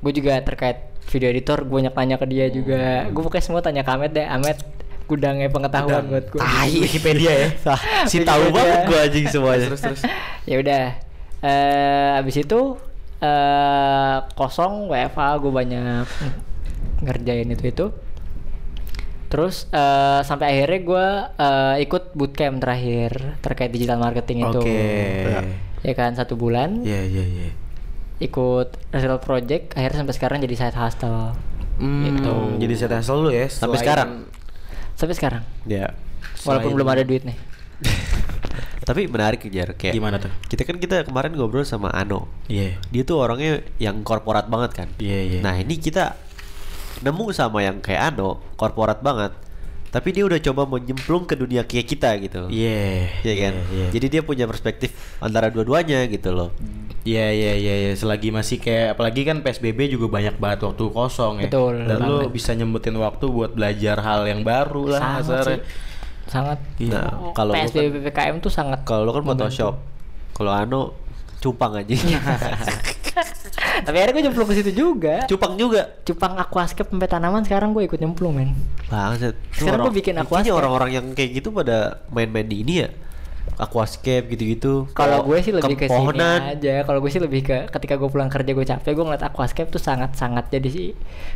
gue juga terkait video editor gue banyak tanya ke dia juga gue pokoknya semua tanya ke Ahmed deh Ahmed gudangnya pengetahuan Gudang. buat gue Tai Wikipedia ya. si tahu banget gua anjing semuanya. Terus terus. ya udah eh abis itu eh kosong WFA gue banyak ngerjain itu itu terus eh sampai akhirnya gue eh, ikut bootcamp terakhir terkait digital marketing itu Oke. ya kan satu bulan Iya iya iya. ikut result project akhirnya sampai sekarang jadi side hustle Hmm, Gitu. Jadi saya hasil lu ya Sampai sekarang? sampai sekarang Ya. walaupun Selain- belum ada duit nih Tapi menarik Jar, kayak Gimana tuh? Kita kan kita kemarin ngobrol sama Ano. Iya. Dia tuh orangnya yang korporat banget kan. Iya iya. Nah, ini kita nemu sama yang kayak Ano, korporat banget. Tapi dia udah coba menyemplung ke dunia kayak kita gitu. Iya. Iya kan? Iya. Jadi dia punya perspektif antara dua-duanya gitu loh. Iya iya iya iya. selagi masih kayak apalagi kan PSBB juga banyak banget waktu kosong ya. Betul, Dan lu bisa nyempetin waktu buat belajar hal yang baru lah sih sangat Iya. Nah, kalau lu kan- PSBB PPKM tuh sangat Kalau lo kan membantu. Photoshop. Kalau Ano cupang aja. Tapi akhirnya gue nyemplung ke situ juga. cupang juga. Cupang aquascape sampai tanaman sekarang gue ikut nyemplung men. Banget. Sekarang gua bikin aquascape. Orang-orang yang kayak gitu pada main-main di ini ya. Aquascape gitu-gitu. Kalau gue sih lebih ke sini aja. Kalau gue sih lebih ke ketika gue pulang kerja gue capek gue ngeliat aquascape tuh sangat-sangat jadi sih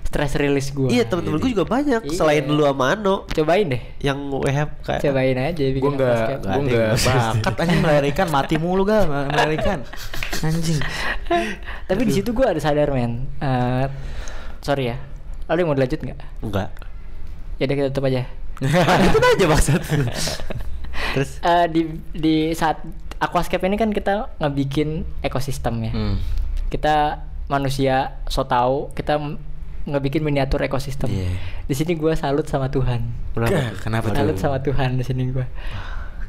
stress release gue. Iya temen-temen gue juga banyak Iya. selain lu sama Ano Cobain deh. yang WH kayak Cobain aja bikin Gue nggak, aquascape. gue nggak bakat anjing melarikan mati mulu gak melarikan. Anjing. Tapi di situ gue ada sadar men. Eh, sorry ya. Ada yang mau dilanjut nggak? enggak. Ya udah kita tutup aja. Itu aja maksud. Terus Eh, di di saat aquascape ini kan kita ngebikin ekosistem ya. Hmm. Kita manusia so tahu kita ngebikin miniatur ekosistem. Iya. Di sini gue salut sama Tuhan. kenapa? Kenapa tuh? Salut sama Tuhan di sini gue.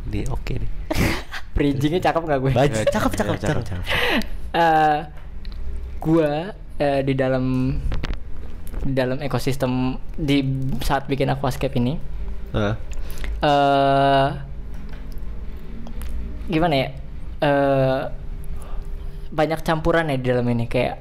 Ini oke nih. Bridgingnya cakep gak gue? Baik. Eh, Cakep, cakep, cakep. Eh, gua eh, di dalam di dalam ekosistem di saat bikin aquascape ini Heeh. eh gimana ya eh banyak campuran ya di dalam ini kayak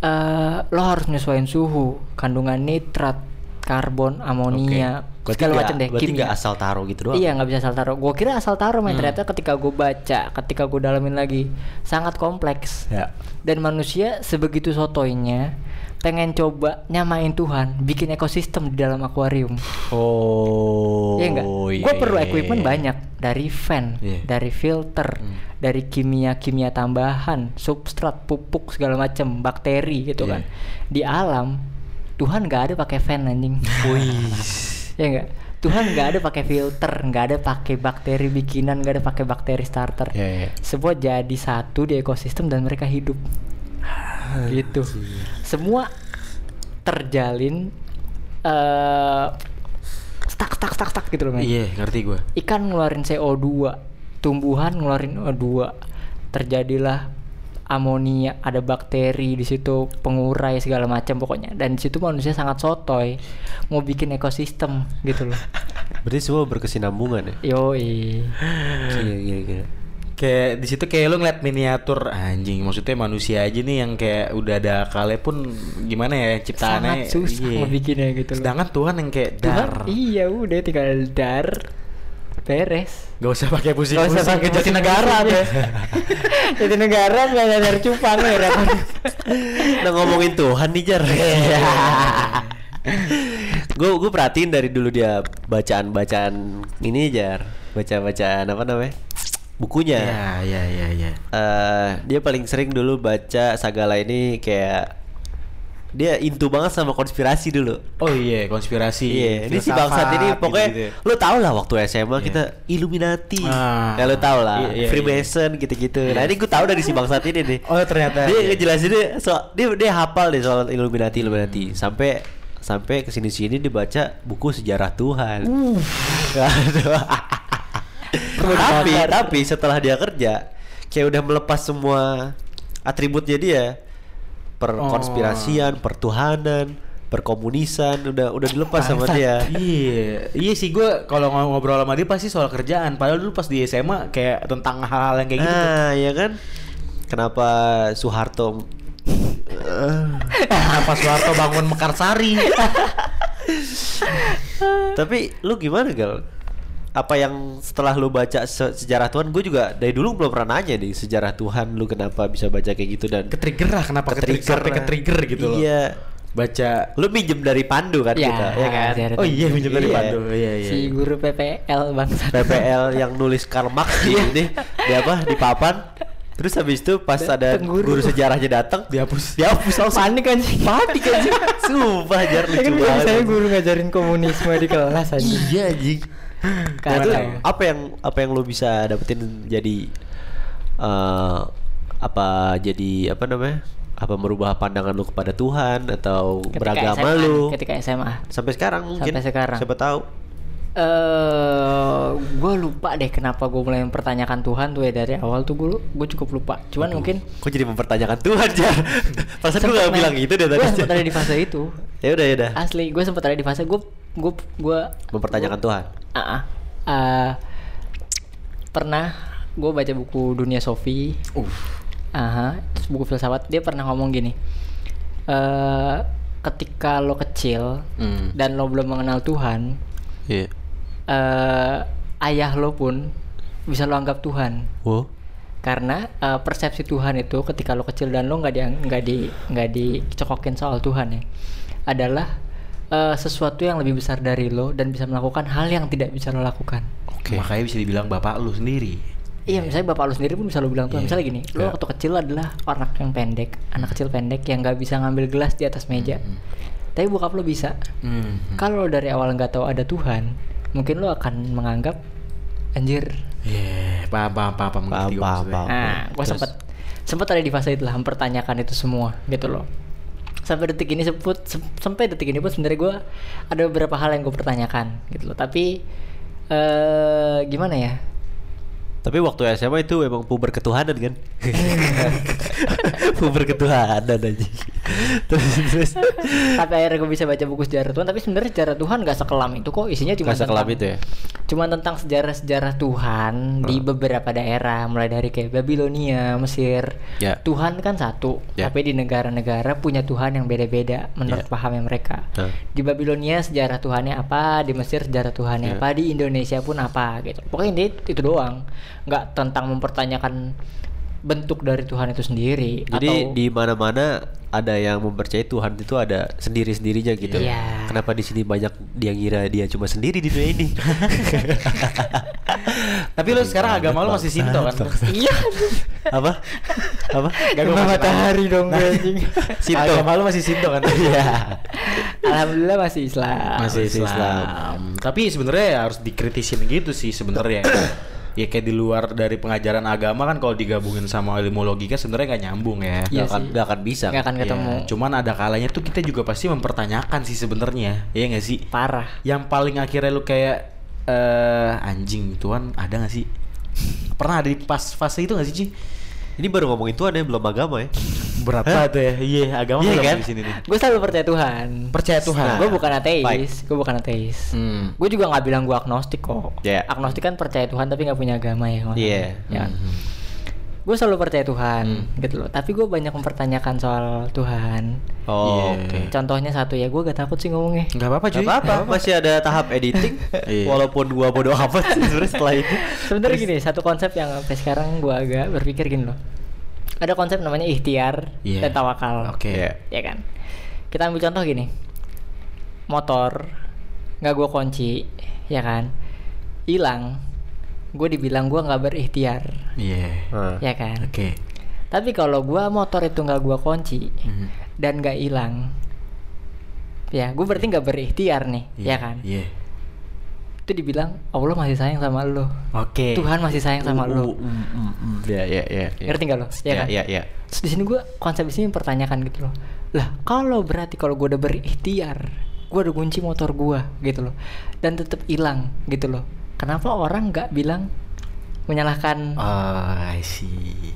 eh lo harus menyesuaikan suhu kandungan nitrat karbon amonia Berarti segala macam deh Berarti kimia. nggak asal taruh gitu doang. Iya nggak bisa asal taruh. Gue kira asal taruh, main ternyata ketika gue baca, ketika gue dalamin lagi, sangat kompleks. Ya. Dan manusia sebegitu sotoinya, pengen coba nyamain Tuhan, bikin ekosistem di dalam akuarium. Oh. Iya enggak? iya, Gue perlu iya, equipment iya. banyak dari fan, Iya. dari filter, dari kimia-kimia tambahan, substrat, pupuk segala macam, bakteri gitu Iya. kan. Di alam Tuhan nggak ada pakai fan anjing. Wih. ya enggak? Tuhan nggak ada pakai filter, nggak ada pakai bakteri bikinan, nggak ada pakai bakteri starter. Iya, iya. Semua jadi satu di ekosistem dan mereka hidup. Gitu. Semua terjalin eh stuck stuck stuck stuck gitu loh men. Iya, ngerti gua. Ikan ngeluarin CO2, tumbuhan ngeluarin O2. Terjadilah amonia, ada bakteri di situ, pengurai segala macam pokoknya. Dan di situ manusia sangat sotoy mau bikin ekosistem gitu loh. Berarti semua berkesinambungan ya? Yoi. Iya, iya, iya. Kayak di situ kayak lu ngeliat miniatur anjing, maksudnya manusia aja nih yang kayak udah ada kali pun gimana ya ciptaannya. Sangat susah iya. ngebikinnya gitu loh. Sedangkan Tuhan yang kayak Tuhan, dar. iya udah tinggal dar beres. Gak usah pakai Gak pusing-pusing usah pakai jadi negara deh. Jadi negara nggak nyadar cupang ya. Nah ngomongin Tuhan nih Jar Gue gue perhatiin dari dulu dia bacaan-bacaan ini Jar Baca-bacaan apa namanya Bukunya Iya, iya, iya, iya. Eh, Dia paling sering dulu baca Sagala ini kayak Dia intu banget sama konspirasi dulu Oh iya, konspirasi. Iya, ini si bangsat ini pokoknya gitu-gitu ya. lu tau lah waktu SMA Iya. kita Illuminati. Ah. ya lu tau lah, Iya, iya, Freemason gitu-gitu. Nah, ini gue tahu dari si bangsat ini nih. Oh, ternyata. dia Iya. ngejelasin dia so, dia dia hafal deh soal Illuminati Illuminati sampai sampai ke sini sini dibaca buku sejarah Tuhan. Uh. Tapi tapi setelah dia kerja kayak udah melepas semua atributnya dia perkonspirasian, pertuhanan, perkomunisan udah udah dilepas sama dia. Iya, iya sih gue kalau ng- ngobrol sama dia pasti soal kerjaan. Padahal dulu pas di SMA kayak tentang hal-hal yang kayak gitu. Ah, ya kan? Kenapa Soeharto Kenapa Soeharto bangun Mekarsari? Tapi lu gimana gal? Apa yang setelah lu baca se- sejarah Tuhan, gue juga dari dulu belum pernah nanya nih sejarah Tuhan, lu kenapa bisa baca kayak gitu dan Ketrigger lah kenapa ketrigger sampai ketrigger gitu loh. Iya. Baca Lu minjem dari Pandu kan Ya, kita, ya kan? Oh iya minjem dari Iya. Pandu. Iya iya. Si guru PPL bangsa. PPL yang nulis Karl Marx di ini, di apa? Di papan. Terus habis itu pas ada Dateng guru. sejarahnya datang, Dihapus. dihapus langsung. Panik kan sih. Panik aja. Sumpah jar Ya lucu kan banget. saya guru ngajarin komunisme di kelas aja. Iya anjing. Nah, itu ya. apa yang apa yang lo bisa dapetin jadi eh apa jadi apa namanya? Apa merubah pandangan lu kepada Tuhan atau Ketika beragama SMA, lu Ketika SMA. sampai sekarang mungkin Sampai sekarang. siapa tahu Eh, gue lupa deh kenapa gue mulai mempertanyakan Tuhan tuh ya dari awal tuh gue gue cukup lupa. Cuman mungkin kok jadi mempertanyakan Tuhan jar perasaan gue gak bilang gitu deh Gue tadi sempat ada di fase itu. ya udah ya udah Asli, gue sempat ada di fase gue gue gue mempertanyakan Tuhan Ah, ah. Ah, pernah gue baca buku Dunia Sofi. Aha, terus buku filsafat dia pernah ngomong gini. eh ketika lo kecil Hmm. dan lo belum mengenal Tuhan, iya eh ayah lo pun bisa lo anggap Tuhan. wow Karena eh, persepsi Tuhan itu ketika lo kecil dan lo nggak di nggak di nggak dicokokin soal Tuhan ya, adalah eh, sesuatu yang lebih besar dari lo dan bisa melakukan hal yang tidak bisa lo lakukan. Oke. Makanya bisa dibilang bapak lu sendiri. Iya, misalnya bapak lu sendiri pun bisa lu bilang tuh, Iya. misalnya gini, lu Kayak- waktu kecil adalah anak yang pendek, anak kecil pendek yang nggak bisa ngambil gelas di atas meja, tapi bokap lu bisa. Hmm. Kalau dari awal nggak tahu ada Tuhan, mungkin lu akan menganggap anjir. Iya, paham paham paham paham Paham. Nah, gua Terus? sempet sempet ada di fase itulah mempertanyakan itu semua, gitu loh. Sampai detik ini sebut sampai detik ini pun sebenarnya gua ada beberapa hal yang gue pertanyakan, gitu loh. Tapi eh gimana ya? Tapi waktu SMA itu emang puber ketuhanan kan? puber ketuhanan aja. terus terus. tapi akhirnya gue bisa baca buku sejarah Tuhan tapi sebenarnya sejarah Tuhan gak sekelam itu kok isinya cuma Nggak sekelam itu ya? cuma tentang sejarah-sejarah Tuhan di beberapa daerah mulai dari kayak Babilonia Mesir Ya. Tuhan kan satu Ya. tapi di negara-negara punya Tuhan yang beda-beda menurut Ya. pahamnya mereka Nah. di Babilonia sejarah Tuhannya apa di Mesir sejarah Tuhannya Ya. apa di Indonesia pun apa gitu pokoknya itu doang nggak tentang mempertanyakan bentuk dari Tuhan itu sendiri Jadi atau di mana-mana ada yang mempercayai Tuhan itu ada sendiri-sendirinya gitu. Iya. Kenapa di sini banyak dia ngira dia cuma sendiri di dunia ini? Tapi lu sekarang agama lu masih Sinto kan? iya Apa? Apa? Gak masih matahari dong gue anjing Sinto. Agama lu masih Sinto kan? Iya. alhamdulillah masih Islam Masih Islam. Islam. Tapi sebenarnya ya harus dikritisin gitu sih sebenarnya. Ya kayak di luar dari pengajaran agama kan kalau digabungin sama ilmu logika sebenarnya nggak nyambung ya. Iya Gak akan, sih. gak akan bisa. nggak akan ketemu Ya, cuman ada kalanya tuh kita juga pasti mempertanyakan sih sebenarnya. Iya nggak sih? parah Yang paling akhirnya lu kayak eh anjing Tuhan ada nggak sih? Pernah ada di pas fase itu nggak sih Ci? Ini baru ngomongin Tuhan ya, belum agama ya. Berat banget ya. Iya, agama Iya belum kan? di sini nih. gue selalu percaya Tuhan Percaya Tuhan. gue bukan ateis gue bukan ateis Hmm. gue juga nggak bilang gue agnostik kok Iya. agnostik kan percaya Tuhan tapi nggak punya agama ya. Iya. ya gue selalu percaya Tuhan gitu loh tapi gue banyak mempertanyakan soal Tuhan Oh, Iya. oke. contohnya satu ya gue gak takut sih ngomongnya Nggak apa-apa Gak cuy. apa-apa, masih ada tahap editing. Iya. Walaupun gua bodoh amat sih sebenarnya setelah itu. sebenarnya gini satu konsep yang sampai sekarang gue agak berpikir gini loh ada konsep namanya ikhtiar Iya. dan tawakal Oke. Iya. ya kan kita ambil contoh gini motor nggak gue kunci ya kan hilang gue dibilang gue nggak berikhtiar Iya. Nah. ya kan Oke. tapi kalau gue motor itu nggak gue kunci Mhm. dan nggak hilang ya gue berarti nggak berikhtiar nih Iya, ya kan Iya. itu dibilang Allah masih sayang sama lo Oke. Tuhan masih sayang sama lo Uh, mm, mm, mm. Ya, ya, ya. ya. ngerti nggak lo ya Ya, kan ya, ya. Terus di sini gue konsep di sini mempertanyakan gitu loh. Lah kalau berarti kalau gue udah berikhtiar, gue udah kunci motor gue gitu loh, dan tetap hilang gitu loh. Kenapa orang nggak bilang menyalahkan Oh, I see.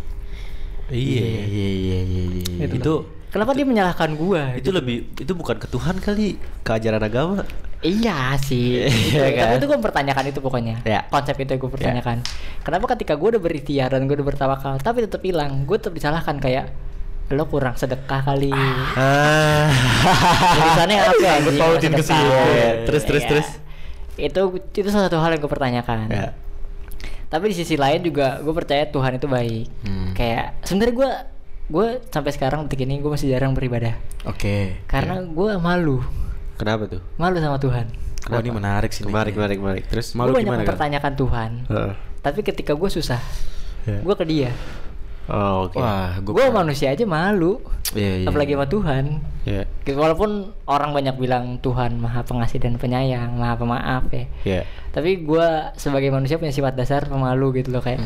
Iya. Iya, iya, iya, iya. iya. Gitu Itu Kenapa dia menyalahkan gue? itu lebih itu bukan ke Tuhan kali, ke ajaran agama. Iya sih. Iya Tapi kan? itu gue mempertanyakan itu pokoknya. Ya. Konsep itu gue pertanyakan. Kenapa ketika gue udah berikhtiar dan gue udah bertawakal, tapi tetap hilang, gue tetap disalahkan kayak lo kurang sedekah kali. Ah. Tulisannya apa ya? Sangkut pautin ke situ. Terus, terus, Iya. terus. Itu itu salah satu hal yang gue pertanyakan. Ya. Tapi di sisi lain juga gue percaya Tuhan itu baik. Hmm. Kayak sebenarnya gue gue sampai sekarang detik ini gue masih jarang beribadah Oke. karena gue malu Kenapa tuh? malu sama Tuhan. Wah, ini menarik sih. Menarik, menarik, menarik. Terus Malu gue banyak gimana, mempertanyakan Tuhan. Heeh. Tapi ketika gue susah, Ya. gue ke dia. Oh, oke. Wah, gue Gue manusia aja malu, Iya, iya. apalagi sama Tuhan. Ya. Gitu, Walaupun orang banyak bilang Tuhan maha pengasih dan penyayang, maha pemaaf ya. Ya. Tapi gue sebagai manusia punya sifat dasar pemalu gitu loh kayak.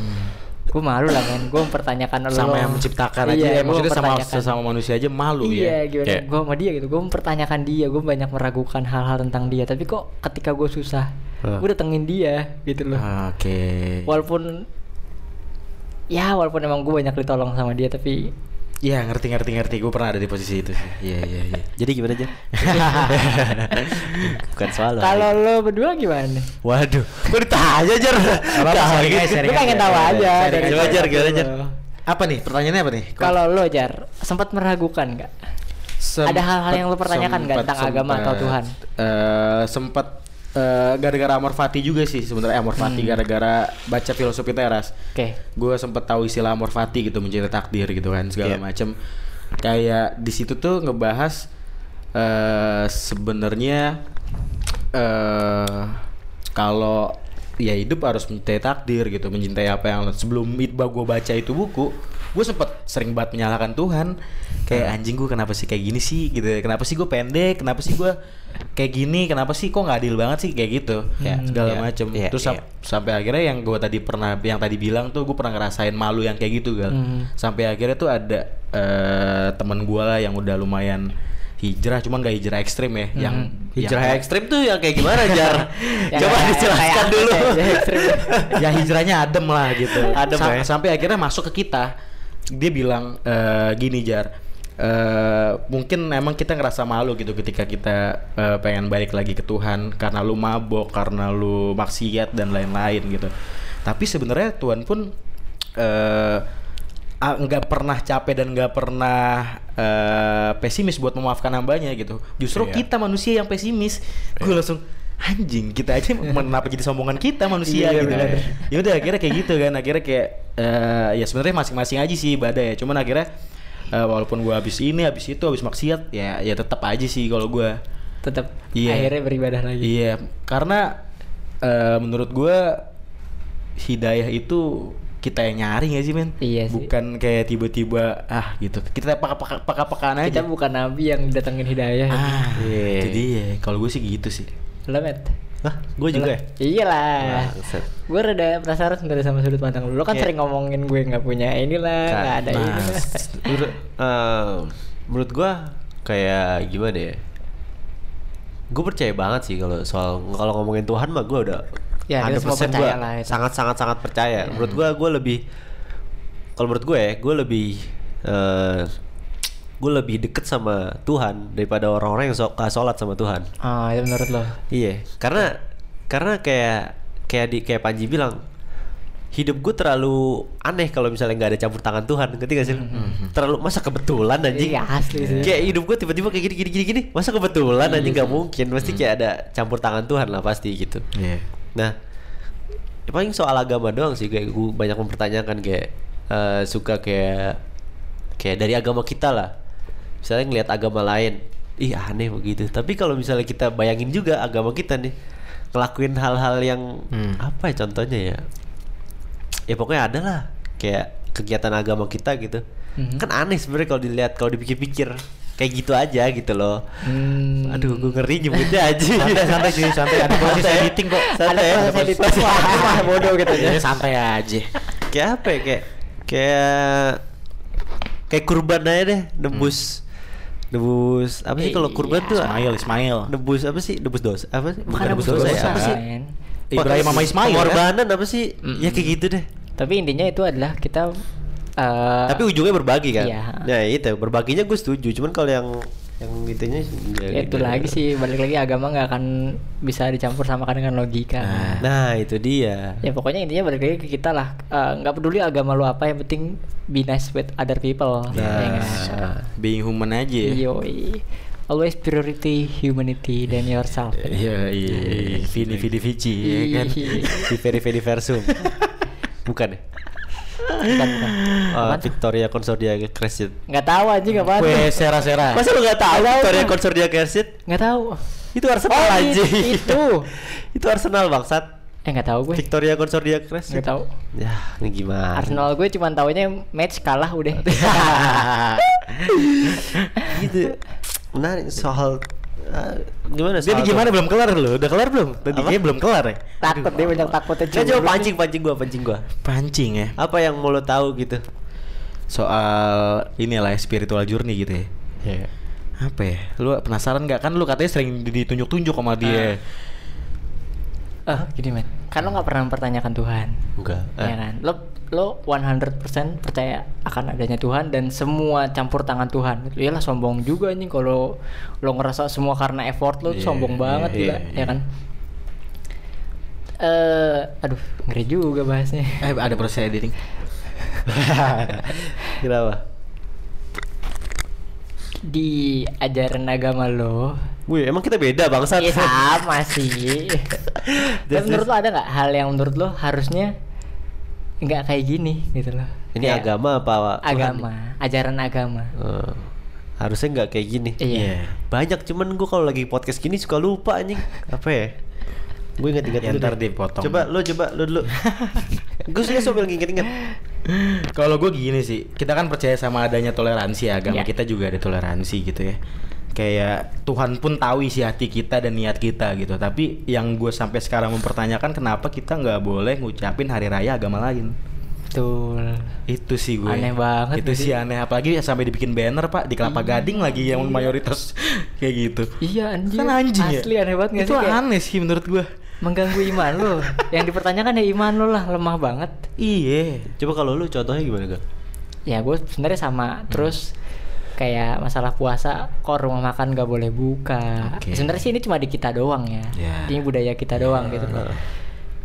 Gue malu lah men, gue mempertanyakan Hmm. sama lo. yang menciptakan Iya, aja ya, gua maksudnya sama sesama manusia aja malu iya, ya. gimana Iya. gue sama dia gitu gue mempertanyakan dia gue banyak meragukan hal-hal tentang dia tapi kok ketika gue susah Hah. gue datengin dia gitu loh Oke. walaupun ya walaupun emang gue banyak ditolong sama dia tapi Iya, ngerti ngerti ngerti. Gue pernah ada di posisi itu sih. Iya, iya, iya. Jadi gimana aja? Bukan soal lo. kalau lo berdua gimana Waduh, kok ditanya sharing aja, gue pengen aja. tahu aja aja, coba, Jar, gimana. Apa nih? Pertanyaannya apa nih? kalau lo jar sempat meragukan nggak ada hal-hal yang lo pertanyakan nggak tentang agama atau Tuhan? Eh, sempat eh, gara-gara Amor Fati juga sih sebenarnya Amor Fati Hmm. gara-gara baca filosofi teras. oke Gue sempet tahu istilah Amor Fati gitu mencari takdir gitu kan segala Iya. macem. Kayak di situ tuh ngebahas eh sebenarnya eh kalau ya hidup harus mencintai takdir gitu, mencintai apa yang sebelum itu gue baca itu buku, gue sempet sering banget menyalahkan Tuhan. Kayak anjing gue kenapa sih kayak gini sih? Gitu, kenapa sih gue pendek, kenapa sih gue kayak gini, kenapa sih kok nggak adil banget sih? Kayak gitu, Ya, segala iya, macem. iya, Terus sam- sampai akhirnya yang gue tadi pernah yang tadi bilang tuh gue pernah ngerasain malu yang kayak gitu gal. Hmm. sampai akhirnya tuh ada eh teman gue lah yang udah lumayan hijrah cuman gak hijrah ekstrim ya yang Hijrah yang- ekstrim tuh yang kayak gimana jar? Coba kayak- dijelaskan dulu. ya, ya hijrahnya adem lah gitu. Adem Sa- ya. sampai akhirnya masuk ke kita dia bilang eh, gini jar eh, mungkin emang kita ngerasa malu gitu ketika kita eh, pengen balik lagi ke Tuhan karena lu mabok karena lu maksiat dan lain-lain gitu. Tapi sebenarnya Tuhan pun eh, ah, nggak pernah capek dan nggak pernah eh, pesimis buat memaafkan hambanya gitu. Justru Iya. kita manusia yang pesimis. Gue langsung anjing kita aja kenapa jadi sombongan kita manusia Iya, gitu benar. ya udah akhirnya kayak gitu kan akhirnya kayak eh, ya sebenarnya masing-masing aja sih ibadah ya. Cuman akhirnya eh, walaupun gua habis ini habis itu habis maksiat ya ya tetap aja sih kalau gua. Tetap Iya. akhirnya beribadah lagi. Iya karena eh, menurut gua hidayah itu kita yang nyari gak sih men? Iya sih. bukan kayak tiba-tiba ah gitu. Kita peka-pekaan aja. Kita bukan nabi yang datengin hidayah. Ah Iya. itu dia. Kalau gue sih gitu sih lo met Hah, gue juga ya? iyalah Bangsat. gue rada penasaran sebenarnya sama sudut pandang lu Lu kan Kayak- sering ngomongin gue nggak punya inilah Kan, nggak ada nah, ini Menurut, eh, menurut gua kayak gimana ya? Gue percaya banget sih kalau soal kalau ngomongin Tuhan mah gue udah Ya, kita semua 100% percaya gua lah itu. sangat sangat sangat percaya. Menurut gua gue lebih kalau menurut gue ya, gue lebih eh gue lebih deket sama Tuhan daripada orang-orang yang sok sholat sama Tuhan. oh itu menurut lo Iya, karena karena kayak kayak di kayak Panji bilang hidup gue terlalu aneh kalau misalnya nggak ada campur tangan Tuhan, ngerti gak sih? lu? Terlalu masa kebetulan anjing? Iya, asli sih. Kayak hidup gue tiba-tiba kayak gini gini gini gini, masa kebetulan anjing nggak mungkin, pasti kayak ada campur tangan Tuhan lah pasti gitu. Iya. Nah, ya paling soal agama doang sih kayak gue banyak mempertanyakan kayak eh, suka kayak kayak dari agama kita lah. Misalnya ngelihat agama lain, ih aneh begitu. Tapi kalau misalnya kita bayangin juga agama kita nih ngelakuin hal-hal yang Hmm. apa ya contohnya ya? Ya pokoknya ada lah kayak kegiatan agama kita gitu. Mhm. Kan aneh sebenarnya kalau dilihat kalau dipikir-pikir kayak gitu aja gitu loh. Hmm. Aduh, gue ngeri nyebutnya aja. santai santai sih santai ada proses Santai. editing kok Santai ya. Ada proses editing. Wah, bodoh gitu aja. Jadi santai aja kayak apa ya kayak kayak kayak kurban aja deh nebus nebus apa sih kalau kurban tuh? Ismail Ismail. Nebus apa sih? Nebus dosa apa sih? Bukan nebus dosa, dosa, ya? apa sih. Ibrahim sama Ismail kan? pengorbanan apa sih? Ya kayak gitu deh. Tapi intinya itu adalah kita eh, tapi ujungnya berbagi kan? Iya. ya itu. Berbaginya gue setuju. Cuman kalau yang yang itunya ya ya itu gitu. lagi sih balik lagi agama nggak akan bisa dicampur samakan dengan logika. nah itu dia Ya pokoknya intinya balik lagi ke kita lah. Eh, nggak peduli agama lu apa, yang penting be nice with other people. Nah. Ya? Nah, being human aja ya. Yoi. Always priority humanity than yourself. Iya, iya. Vini Vidi Vici ya kan. Iya. di very very versum bukan ya Bukan, bukan. Apaan? Victoria Consordia Crescent Nggak tahu anjing apaan. Kue sera-sera. Masa lu gak tahu Victoria. Consordia Crescent? Nggak tahu. Itu Arsenal Oh, anjing. itu. itu Arsenal bangsat. Eh nggak tahu gue. Victoria Consordia Crescent. Nggak tahu. Ya, ini gimana? Arsenal gue cuma taunya match kalah udah. gitu. Menarik soal eh, gimana Jadi soal gimana belum kelar lu? Udah kelar belum? Tadi kayaknya belum kelar ya. Takut dia banyak takutnya. Nggak, coba pancing pancing gua pancing gua. Pancing ya. Apa yang mau lo tahu gitu? Soal inilah ya, spiritual journey gitu ya. Ya. Apa ya? Lu penasaran nggak kan lu katanya sering ditunjuk-tunjuk sama dia. Eh, gini men. Kan lo nggak pernah mempertanyakan Tuhan. Enggak. Eh. Ya kan? Lo lo 100% percaya akan adanya Tuhan dan semua campur tangan Tuhan. Iyalah sombong juga nih kalau lo ngerasa semua karena effort lo Iya, sombong banget iya, gila, iya, ya iya. kan? Eh, aduh, ngeri juga bahasnya. Eh ada proses editing. Kenapa? Di ajaran agama lo, Wih, emang kita beda bangsat. Iya sama sih. Tapi menurut lo ada nggak hal yang menurut lo harusnya nggak kayak gini gitu loh? Ini Kayak agama apa? Tuhan? Agama, ajaran agama. Eh, harusnya nggak kayak gini. Iya. Banyak cuman gua kalau lagi podcast gini suka lupa anjing. Apa ya? Gue inget-inget Ya, dulu ntar dipotong. Coba lu coba lu dulu. gue suka sambil nginget-inget. Kalau gue gini sih, kita kan percaya sama adanya toleransi ya, agama Iya. kita juga ada toleransi gitu ya. Kayak Tuhan pun tahu isi hati kita dan niat kita gitu. Tapi yang gue sampai sekarang mempertanyakan kenapa kita nggak boleh ngucapin hari raya agama lain. Betul. Itu sih gue. Aneh banget Itu jadi. sih aneh. Apalagi sampai dibikin banner pak di Kelapa Gading lagi yang mayoritas kayak gitu. Iya anjir. Kan anjing ya. Asli aneh banget Itu sih? Kayak aneh sih menurut gue. Mengganggu iman lo. yang dipertanyakan ya iman lo lah lemah banget. Iya. Coba kalau lu contohnya gimana, Gak? Ya gue sebenarnya sama. Terus kayak masalah puasa kok rumah makan gak boleh buka. Oke. Sebenarnya sih ini cuma di kita doang ya. Ya. Ini budaya kita doang gitu.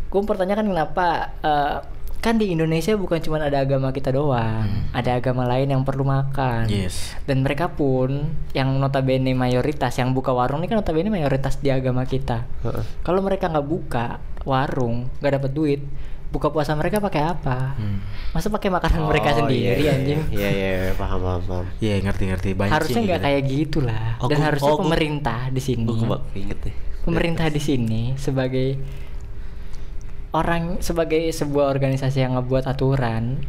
Gue mempertanyakan kenapa eh, kan di Indonesia bukan cuma ada agama kita doang, ada agama lain yang perlu makan. Yes. Dan mereka pun yang notabene mayoritas yang buka warung ini kan notabene mayoritas di agama kita. Heeh. Kalau mereka nggak buka warung, nggak dapat duit, buka puasa mereka pakai apa? Masa pakai makanan mereka Oh, sendiri iya, iya, anjing? Iya iya iya, paham paham paham. Iya ngerti-ngerti banyak harusnya sih nggak gitu. kayak gitulah. Oh, Dan harusnya oh, pemerintah di sini, Gue kebak inget deh. pemerintah di sini sebagai orang sebagai sebuah organisasi yang ngebuat aturan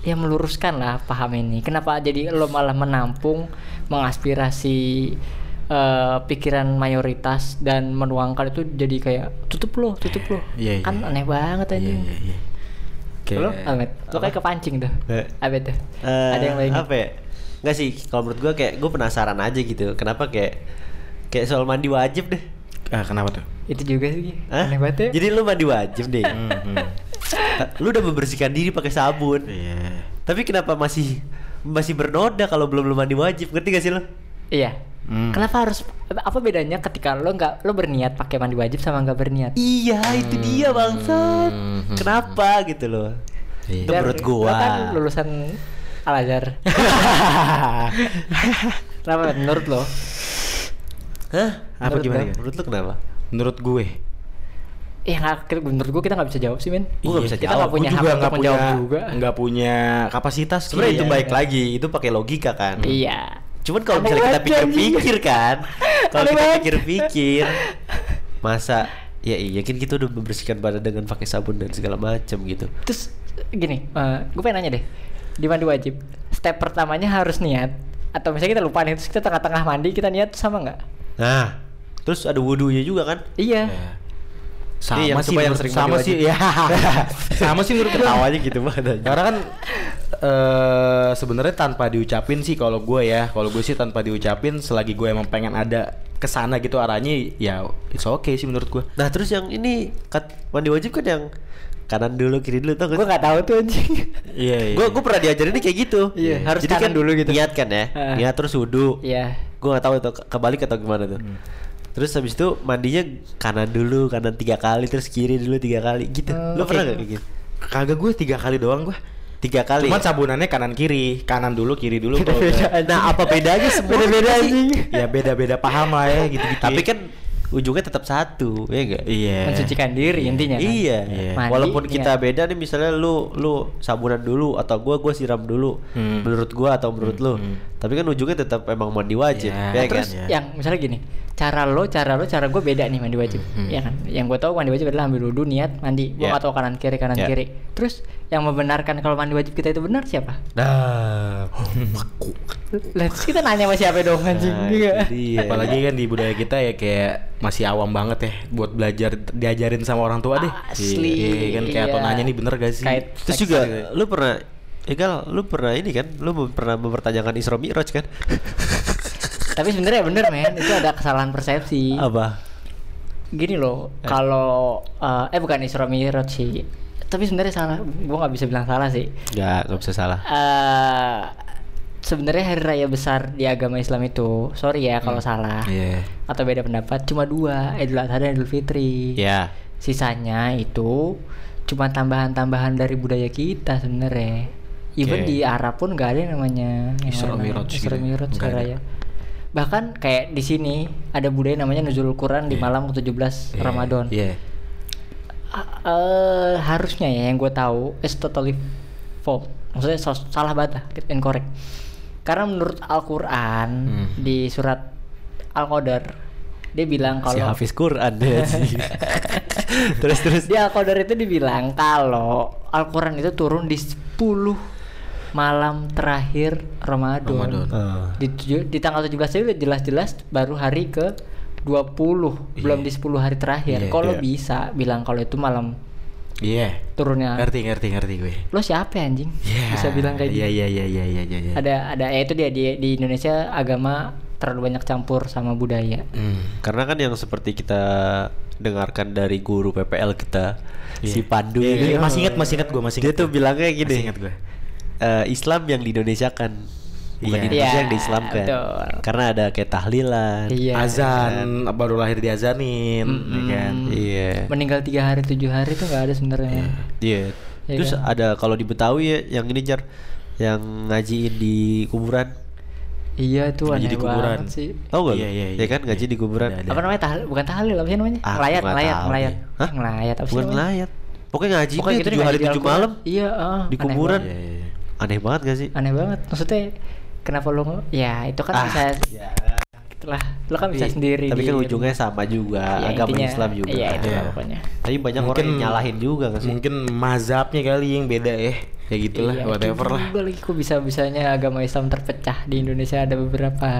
ya meluruskan lah paham ini kenapa jadi lo malah menampung mengaspirasi eh, pikiran mayoritas dan menuangkan itu jadi kayak tutup lo tutup lo Iya, iya. kan aneh banget Iya anjing iya iya. lo Ahmed lo kayak kepancing tuh Eh. apa tuh Eh, ada yang lain apa ya? Enggak sih, kalau menurut gua kayak gue penasaran aja gitu. Kenapa kayak kayak soal mandi wajib deh. Ah, kenapa tuh? itu juga sih Hah? aneh banget ya Jadi lu mandi wajib deh. Hmm, hmm. lu udah membersihkan diri pakai sabun. Iya. Tapi kenapa masih masih bernoda kalau belum lu mandi wajib? Ngerti gak sih lu? Iya. Hmm. Kenapa harus apa bedanya ketika lo nggak lo berniat pakai mandi wajib sama nggak berniat? Iya, itu dia bangsat. Hmm. Kenapa gitu loh? Iya. Itu menurut gua. Lo kan lulusan Al Azhar. Kenapa menurut lo? Hah? Apa Menurut gimana? lo? Menurut lu kenapa? Menurut gue. Ya nggak, menurut gua kita nggak bisa jawab sih men. Gua nggak bisa kita jawab. nggak punya Gue hak untuk punya menjawab juga. nggak punya kapasitas. Sebenarnya Ki. itu Iya. baik lagi, itu pakai logika kan. Iya. Cuman kalau misalnya kita pikir-pikir kan, kalau kita pikir-pikir, masa ya iya kan kita udah membersihkan badan dengan pakai sabun dan segala macam gitu. Terus gini, gue pengen nanya deh, di mandi wajib, step pertamanya harus niat atau misalnya kita lupa nih, terus kita tengah-tengah mandi kita niat sama nggak? Nah, terus ada wudhunya juga kan? Iya. Ya. Sama Iya, yang sih yang sering sama sih ya. sama sih menurut gue. Ketawanya gitu banget. aja. Karena kan eh sebenarnya tanpa diucapin sih kalau gue ya, kalau gue sih tanpa diucapin selagi gue emang pengen ada ke sana gitu arahnya ya it's okay sih menurut gue. Nah, terus yang ini kat, mandi wajib kan yang kanan dulu kiri dulu tau Gue nggak tahu tuh anjing. Iya iya. Gue gue pernah diajarin nih kayak gitu. Iya, harus Jadi kanan kan dulu gitu. Niat kan ya, Heeh. niat terus wudhu. Iya. Gue gak tahu itu ke- kebalik atau gimana tuh. Hmm. Terus habis itu mandinya kanan dulu, kanan tiga kali, terus kiri dulu tiga kali gitu. Oh, Lo oke. pernah gak kayak gitu? Kagak gue tiga kali doang gue. Tiga kali. Cuman ya? sabunannya kanan kiri, kanan dulu kiri dulu. Nah, apa bedanya semua? Beda-beda sih? anjing. ya beda-beda paham lah ya gitu-gitu. Tapi kan ujungnya tetap satu, ya enggak? iya. Mensucikan diri intinya kan. Iya. Iya. Mandi, Walaupun kita niat. beda nih misalnya lu lu sabunan dulu atau gua gua siram dulu. Hmm. Menurut gua atau menurut lu. hmm. Tapi kan ujungnya tetap emang mandi wajib, Iya. ya Terus kan? Iya. yang misalnya gini, cara lo, cara lo, cara gue beda nih mandi wajib, Hmm. ya kan? Yang gue tahu mandi wajib adalah ambil wudhu, niat, mandi. Gue Iya. nggak tahu kanan kiri kanan Iya. kiri. Terus yang membenarkan kalau mandi wajib kita itu benar siapa? Nah, Lah terus kita nanya sama siapa dong anjing? Nah, Iya. itu dia. Apalagi kan di budaya kita ya kayak masih awam banget ya buat belajar diajarin sama orang tua deh. Asli. Iya, kan kayak atau Iya. nanya nih bener gak sih? Kait- Terus Seks juga gitu. lu pernah Egal, lu pernah ini kan? Lu pernah mempertanyakan Isra Mi'raj kan? Tapi sebenarnya bener men, itu ada kesalahan persepsi. Apa? Gini loh, kalau eh, eh bukan Isra Mi'raj sih. Tapi sebenarnya salah, gue nggak bisa bilang salah sih. Enggak, enggak bisa salah. eh sebenarnya hari raya besar di agama Islam itu, sorry ya kalau salah Iya. atau beda pendapat, cuma dua, Idul Adha dan Idul Fitri. Ya. Sisanya itu cuma tambahan-tambahan dari budaya kita sebenarnya. Even Oke. di Arab pun nggak ada yang namanya Isra Mi'raj Isra gitu ya? Mi'raj Nggak hari ada. raya. Bahkan kayak di sini ada budaya namanya nuzul Quran di Iya. malam ke-17 Iya. Ramadan. Iya. A- eh, harusnya ya yang gue tahu is totally fault maksudnya sos- salah banget lah incorrect karena menurut Al-Quran Hmm. di surat Al-Qadar dia bilang Si kalau Hafiz Quran sih. terus terus. di Al-Qadar itu dibilang kalau Al-Quran itu turun di 10 malam terakhir Ramadan, Ramadan. Ah. Di, tujuh- di tanggal 17 itu udah jelas-jelas baru hari ke 20 belum Iya. di 10 hari terakhir Iya, kalau iya. bisa bilang kalau itu malam Iya. turunnya Ngerti ngerti ngerti gue. lo siapa ya, anjing Iya. bisa bilang kayak Iya gitu iya iya iya iya iya. ada ada ya itu dia di di Indonesia agama terlalu banyak campur sama budaya Hmm. Karena kan yang seperti kita dengarkan dari guru PPL kita si Iya. Pandu Iya, ini iya, masih ingat masih ingat gue masih dia ingat tuh gue. bilangnya gini Masih ingat gue. Eh, Islam yang di Indonesiakan bukan Iya. di Indonesia Iya, yang diislamkan betul. karena ada kayak tahlilan Iya. Azan baru lahir diazanin, ya kan. Mm-mm. iya meninggal tiga hari tujuh hari itu nggak ada sebenarnya iya Ya Terus kan? ada kalau di Betawi ya yang ini jar yang ngajiin di kuburan. Iya tuh Ngaji aneh di kuburan. sih. Tahu gak? Iya, iya, Ya iya, kan ngaji iya. di kuburan. Ada, ada. Apa namanya tahlil? Bukan tahlil apa sih namanya? Ah, tahu ngelayat. deh. Hah? Ngelayat apa sih? Bukan ngelayat. Pokoknya ngaji Pokoknya deh gitu tujuh hari tujuh malam Iya, ah, di kuburan. Iya, iya, iya. Aneh banget gak sih? Aneh banget. Maksudnya kenapa lu nge- ya itu kan Ah, bisa lah lo kan bisa Tapi- sendiri Tapi kan di ujungnya sama juga, Ya, agama intinya, Islam juga. Iya, itu Iya. pokoknya. Tapi banyak orang yang nyalahin juga gak sih? Mungkin mazhabnya kali yang beda ya. Ya gitulah, Iya, whatever lah. juga lagi kok bisa-bisanya agama Islam terpecah di Indonesia ada beberapa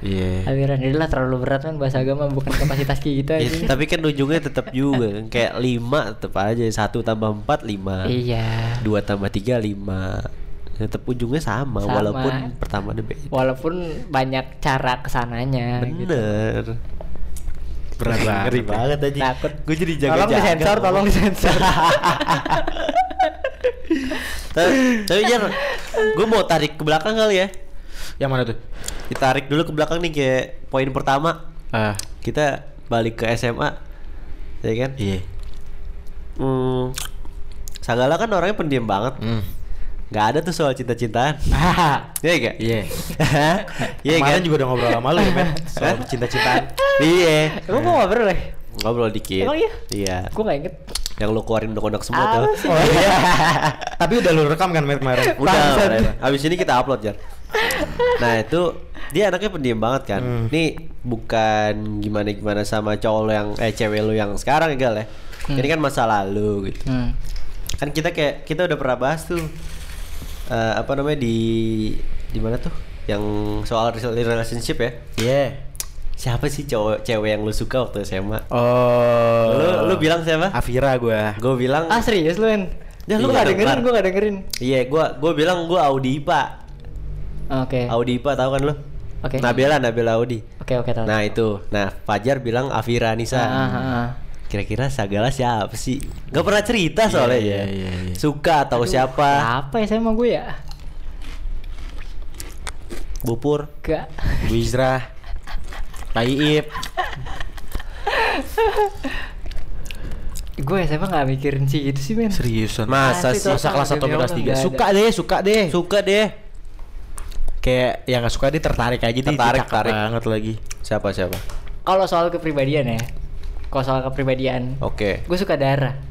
Iya. aliran. Jadi lah terlalu berat kan bahasa agama bukan kapasitas kita Ya, aja. tapi kan ujungnya tetap juga kan kayak lima tetap aja satu tambah empat lima Iya. dua tambah tiga lima tetap ujungnya sama, Sama. walaupun pertama ada beda Walaupun banyak cara ke sananya gitu. bener Berat banget. ngeri banget aja Takut. gue jadi jaga Tolong disensor, tolong disensor. tapi tapi Jar gue mau tarik ke belakang kali ya Yang mana tuh? ditarik dulu ke belakang nih kayak poin pertama Ah, kita balik ke SMA ya kan iya. hmm, Sagala kan orangnya pendiam banget Hmm. Nggak ada tuh soal cinta-cintaan Iya gak? Iya. Iya Kemarin kan? juga udah ngobrol sama lu ya, Ben. Soal cinta-cintaan. Iya Emang gua ngobrol ya? Ngobrol dikit Emang iya? Iya Gua gak inget. Yang lu keluarin unek-unek semua Apa tuh? Oh iya. Tapi udah lu rekam kan Matt, kemarin? Udah, udah. Abis ini kita upload Jar Nah itu Dia anaknya pendiam banget kan Hmm. Ini bukan gimana-gimana sama cowok lu yang Eh cewek lu yang sekarang ya Gal ya Hmm. Ini kan masa lalu gitu Hmm. Kan kita kayak Kita udah pernah bahas tuh eh, Apa namanya di di mana tuh Yang soal relationship ya Iya. Siapa sih cowok cewek yang lu suka waktu SMA? Oh. Lu lu bilang siapa? Afira gua. Gue bilang Ah serius lu En? Ya, lu iya, gak dengerin, Bar. gua gak dengerin. Iya, gua gua bilang gua Audi IPA. Oke. Audi IPA tahu kan lu? Oke. Nabila Nabila Audi. Oke oke tahu. Nah, itu. Nah, Fajar bilang Afira Nisa. Ah, ah, ah. Kira-kira Sagala siapa sih? Gak pernah cerita soalnya iya, ya. iya, iya. Suka atau siapa? Apa ya saya sama gue ya? Bupur. Gak. Wizra. Taib. gue SMA gak mikirin sih gitu sih men. Seriusan. Masa Asli sih? Masa kelas 1 demi kelas Allah, 3 nggak Suka ada. deh, suka deh. Suka deh. Kayak yang gak suka dia tertarik aja Tertarik, cakep tarik. banget lagi. Siapa siapa? Kalau soal kepribadian ya. Kalau soal kepribadian, Oke. gue suka darah.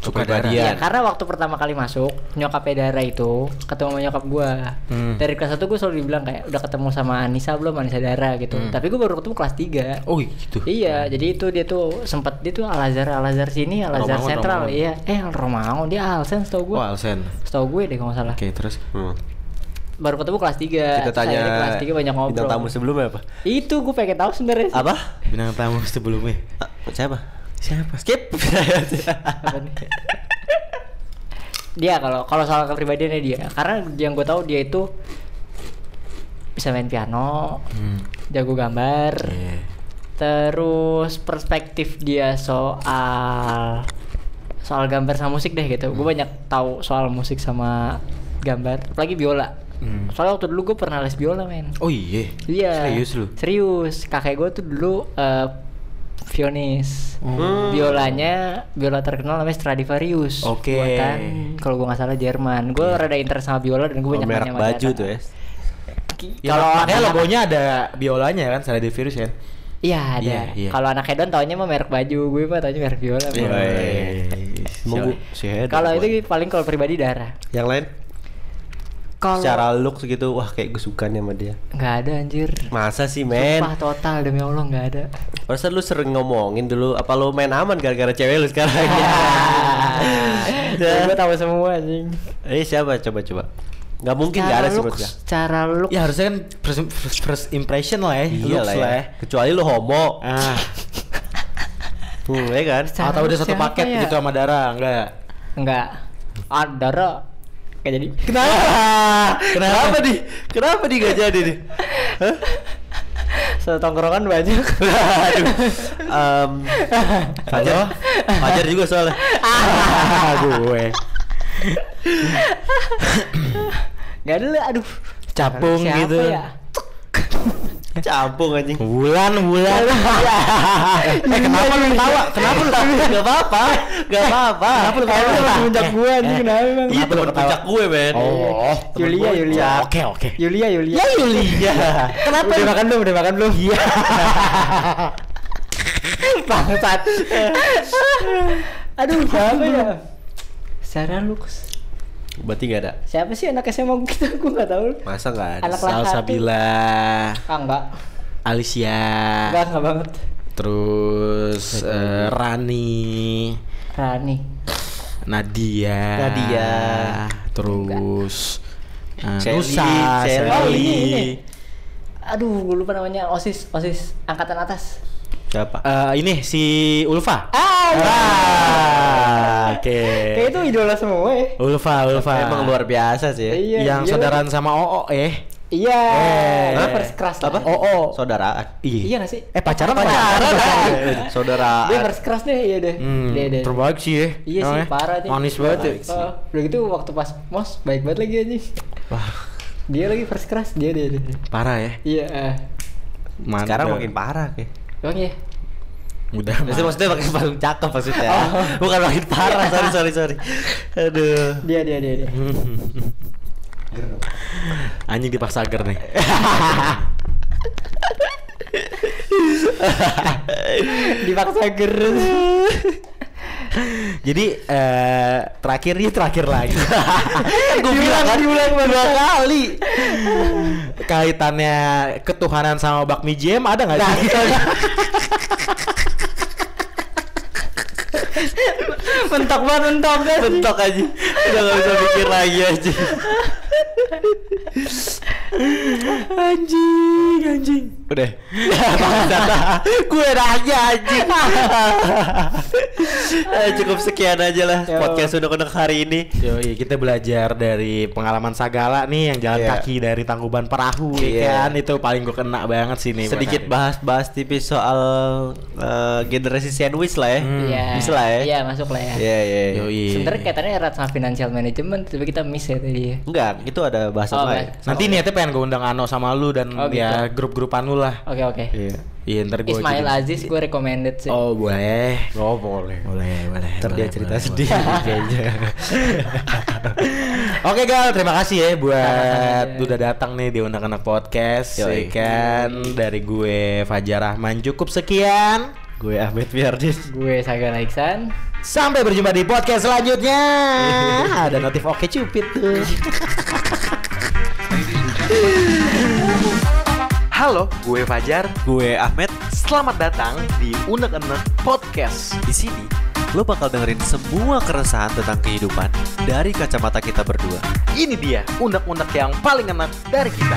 Suka Kepribadian. Iya, karena waktu pertama kali masuk nyokapnya Dara itu ketemu sama nyokap gua. Hmm. Dari kelas 1 gue selalu dibilang kayak udah ketemu sama Anissa belum Anissa Dara gitu. Tapi gue baru ketemu kelas 3. Oh gitu. Iya, jadi itu dia tuh sempat dia tuh Al Azhar Al Azhar sini, Al Azhar Sentral, iya. Eh Al Romangun dia Alsen setahu gue. Oh Alsen. Setahu gue deh kalau salah. Oke terus. Hmm. Baru ketemu kelas 3. Kita tanya kelas 3 banyak ngobrol. bintang tamu sebelumnya apa? Itu gue pengen tahu sebenarnya. sih. Apa? Bintang tamu sebelumnya. Siapa? Siapa? Skip. Dia kalau kalau soal kepribadiannya dia karena yang gue tahu dia itu bisa main piano Hmm. jago gambar Iya. terus perspektif dia soal soal gambar sama musik deh gitu gue banyak tahu soal musik sama gambar apalagi biola Hmm. soalnya waktu dulu gue pernah les biola men Oh iya. iya Serius lu? serius kakek gue tuh dulu eh, Vionis Hmm. biolanya biola terkenal namanya Stradivarius Oke. buatan kalau gue nggak salah Jerman gue rada interest sama biola dan gue Oh, banyak merek baju tuh ya. Ya, kalau makanya anak- logonya ada biolanya kan, Salad Virus kan. iya ada Iya, iya. kalau anak hedon taunya mah merek baju gue mah taunya merek biola. Iya. Monggo si Head. kalau itu paling kalau pribadi darah yang lain kalau secara look segitu wah kayak gue suka nih sama dia. nggak ada anjir Masa sih men? Sumpah total demi Allah nggak ada Perasaan lu sering ngomongin dulu apa lu main aman gara-gara cewek lu sekarang? ya. gue tahu semua anjing Eh siapa coba coba? Gak mungkin gak ada sih menurut looks, gua. cara look Ya harusnya kan first, first, first impression lah ya, Iya looks lah ya. ya. Kecuali lu homo. Ah, Hmm, ya kan? Cara atau udah satu paket ya? gitu sama Dara, enggak? Enggak. Ah, Dara. Kayak jadi. Kenapa? Kenapa di? Kenapa di gak jadi nih? Hah? Satu tongkrongan banyak. Aduh. Em, Fajar, Fajar juga soalnya. Ah, gue. Enggak ada lah, aduh. Capung Siapa gitu. Ya? Campung anjing. Bulan, bulan. eh, kenapa lu ketawa? Kenapa lu? Gak apa-apa, gak apa-apa. Kenapa lu ketawa? lu puncak gua anjing kenapa emang? Iya ketawa? puncak gue men. Oh, Yulia, Yulia. Oke, oke. Yulia, Yulia. Ya Yulia. Kenapa? Udah makan belum? Udah makan belum? Iya. Bangsat. Aduh, siapa ya? Sarah Lux. Berarti gak ada. Siapa sih anak SMA kita? Gua enggak tahu. Masa gak ada? Anak. Salsabila, Ah, enggak. Alicia, Enggak, enggak banget. terus eh, Rani, Rani. Nadia, Nadia. terus Shelly, Nusa, Shelly. Oh, Shelly. ini, ini. Aduh, gue lupa namanya. OSIS, OSIS angkatan atas. Siapa? Eh, ini si Ulfa. Ah, Ah, Oke. Kayak itu idola semua ya. Ulfa, Ulfa. Emang luar biasa sih ya. Iya, yang iya. saudaraan sama Oo eh. Iya. Eh. First crush Apa? lah. Oo. Saudaraan. Iya gak sih? Eh pacaran Pacaran. pacaran. Saudaraan. Dia first crush deh, iya deh. Hmm, Dia deh. terbaik sih ya. Iya sih, parah nih. Manis banget ya. Oh, udah gitu waktu pas mos baik banget lagi anjing. Wah, Dia lagi first crush dia dia. dia. parah ya. Iya. eh. Mantap. Sekarang makin parah kayak. Emang iya. Udah. Maksudnya, maksudnya makin paling cakep maksudnya. Oh. Bukan makin parah. sorry sorry sorry. Aduh. Dia dia dia dia. Anjing dipaksa agar nih. Dipaksa gerus. Jadi eh terakhir ini terakhir lagi. Gue bilang kan diulang dua kali. Kaitannya ketuhanan sama bakmi jam ada nggak sih? mentok banget mentok kan. Bentok aja. Udah gak bisa mikir lagi aja. anjing, anjing. Udah. Gue nanya anjing. Eh, Cukup sekian aja lah Yo. podcast udah untuk hari ini. Yoi, kita belajar dari pengalaman Sagala nih yang jalan Iya. kaki dari Tangkuban Perahu Iya. ya kan itu paling gue kena banget sih nih. Sedikit bahas-bahas tipis soal eh, generasi sandwich lah ya. Iya. Bisa lah ya. Iya masuk lah ya. Iya, iya. iya. Sebenarnya kaitannya erat sama financial management tapi kita miss ya tadi. ya. Enggak, itu ada bahasan Oh, lain. Nanti niatnya pengen gue undang Ano sama lu dan Oh, gitu. ya grup-grupan lu lah. Oke oke. Iya. Iya ntar gue Ismail Aziz gue recommended sih. Oh boleh. Oh, boleh. Boleh, boleh. Ntar dia cerita boleh, boleh. kayaknya. Oke Gal, terima kasih ya buat Sama-sama. udah datang nih di Undang Anak Podcast Yoi. ya kan dari gue Fajar Rahman cukup sekian. Gue Ahmed Fiardis. Gue Saga Iksan. Sampai berjumpa di podcast selanjutnya. Ada notif oke cupid tuh. Halo, gue Fajar. Gue Ahmed. Selamat datang di Unek-Enek Podcast. Di sini, lo bakal dengerin semua keresahan tentang kehidupan dari kacamata kita berdua. Ini dia unek-unek yang paling enak dari kita.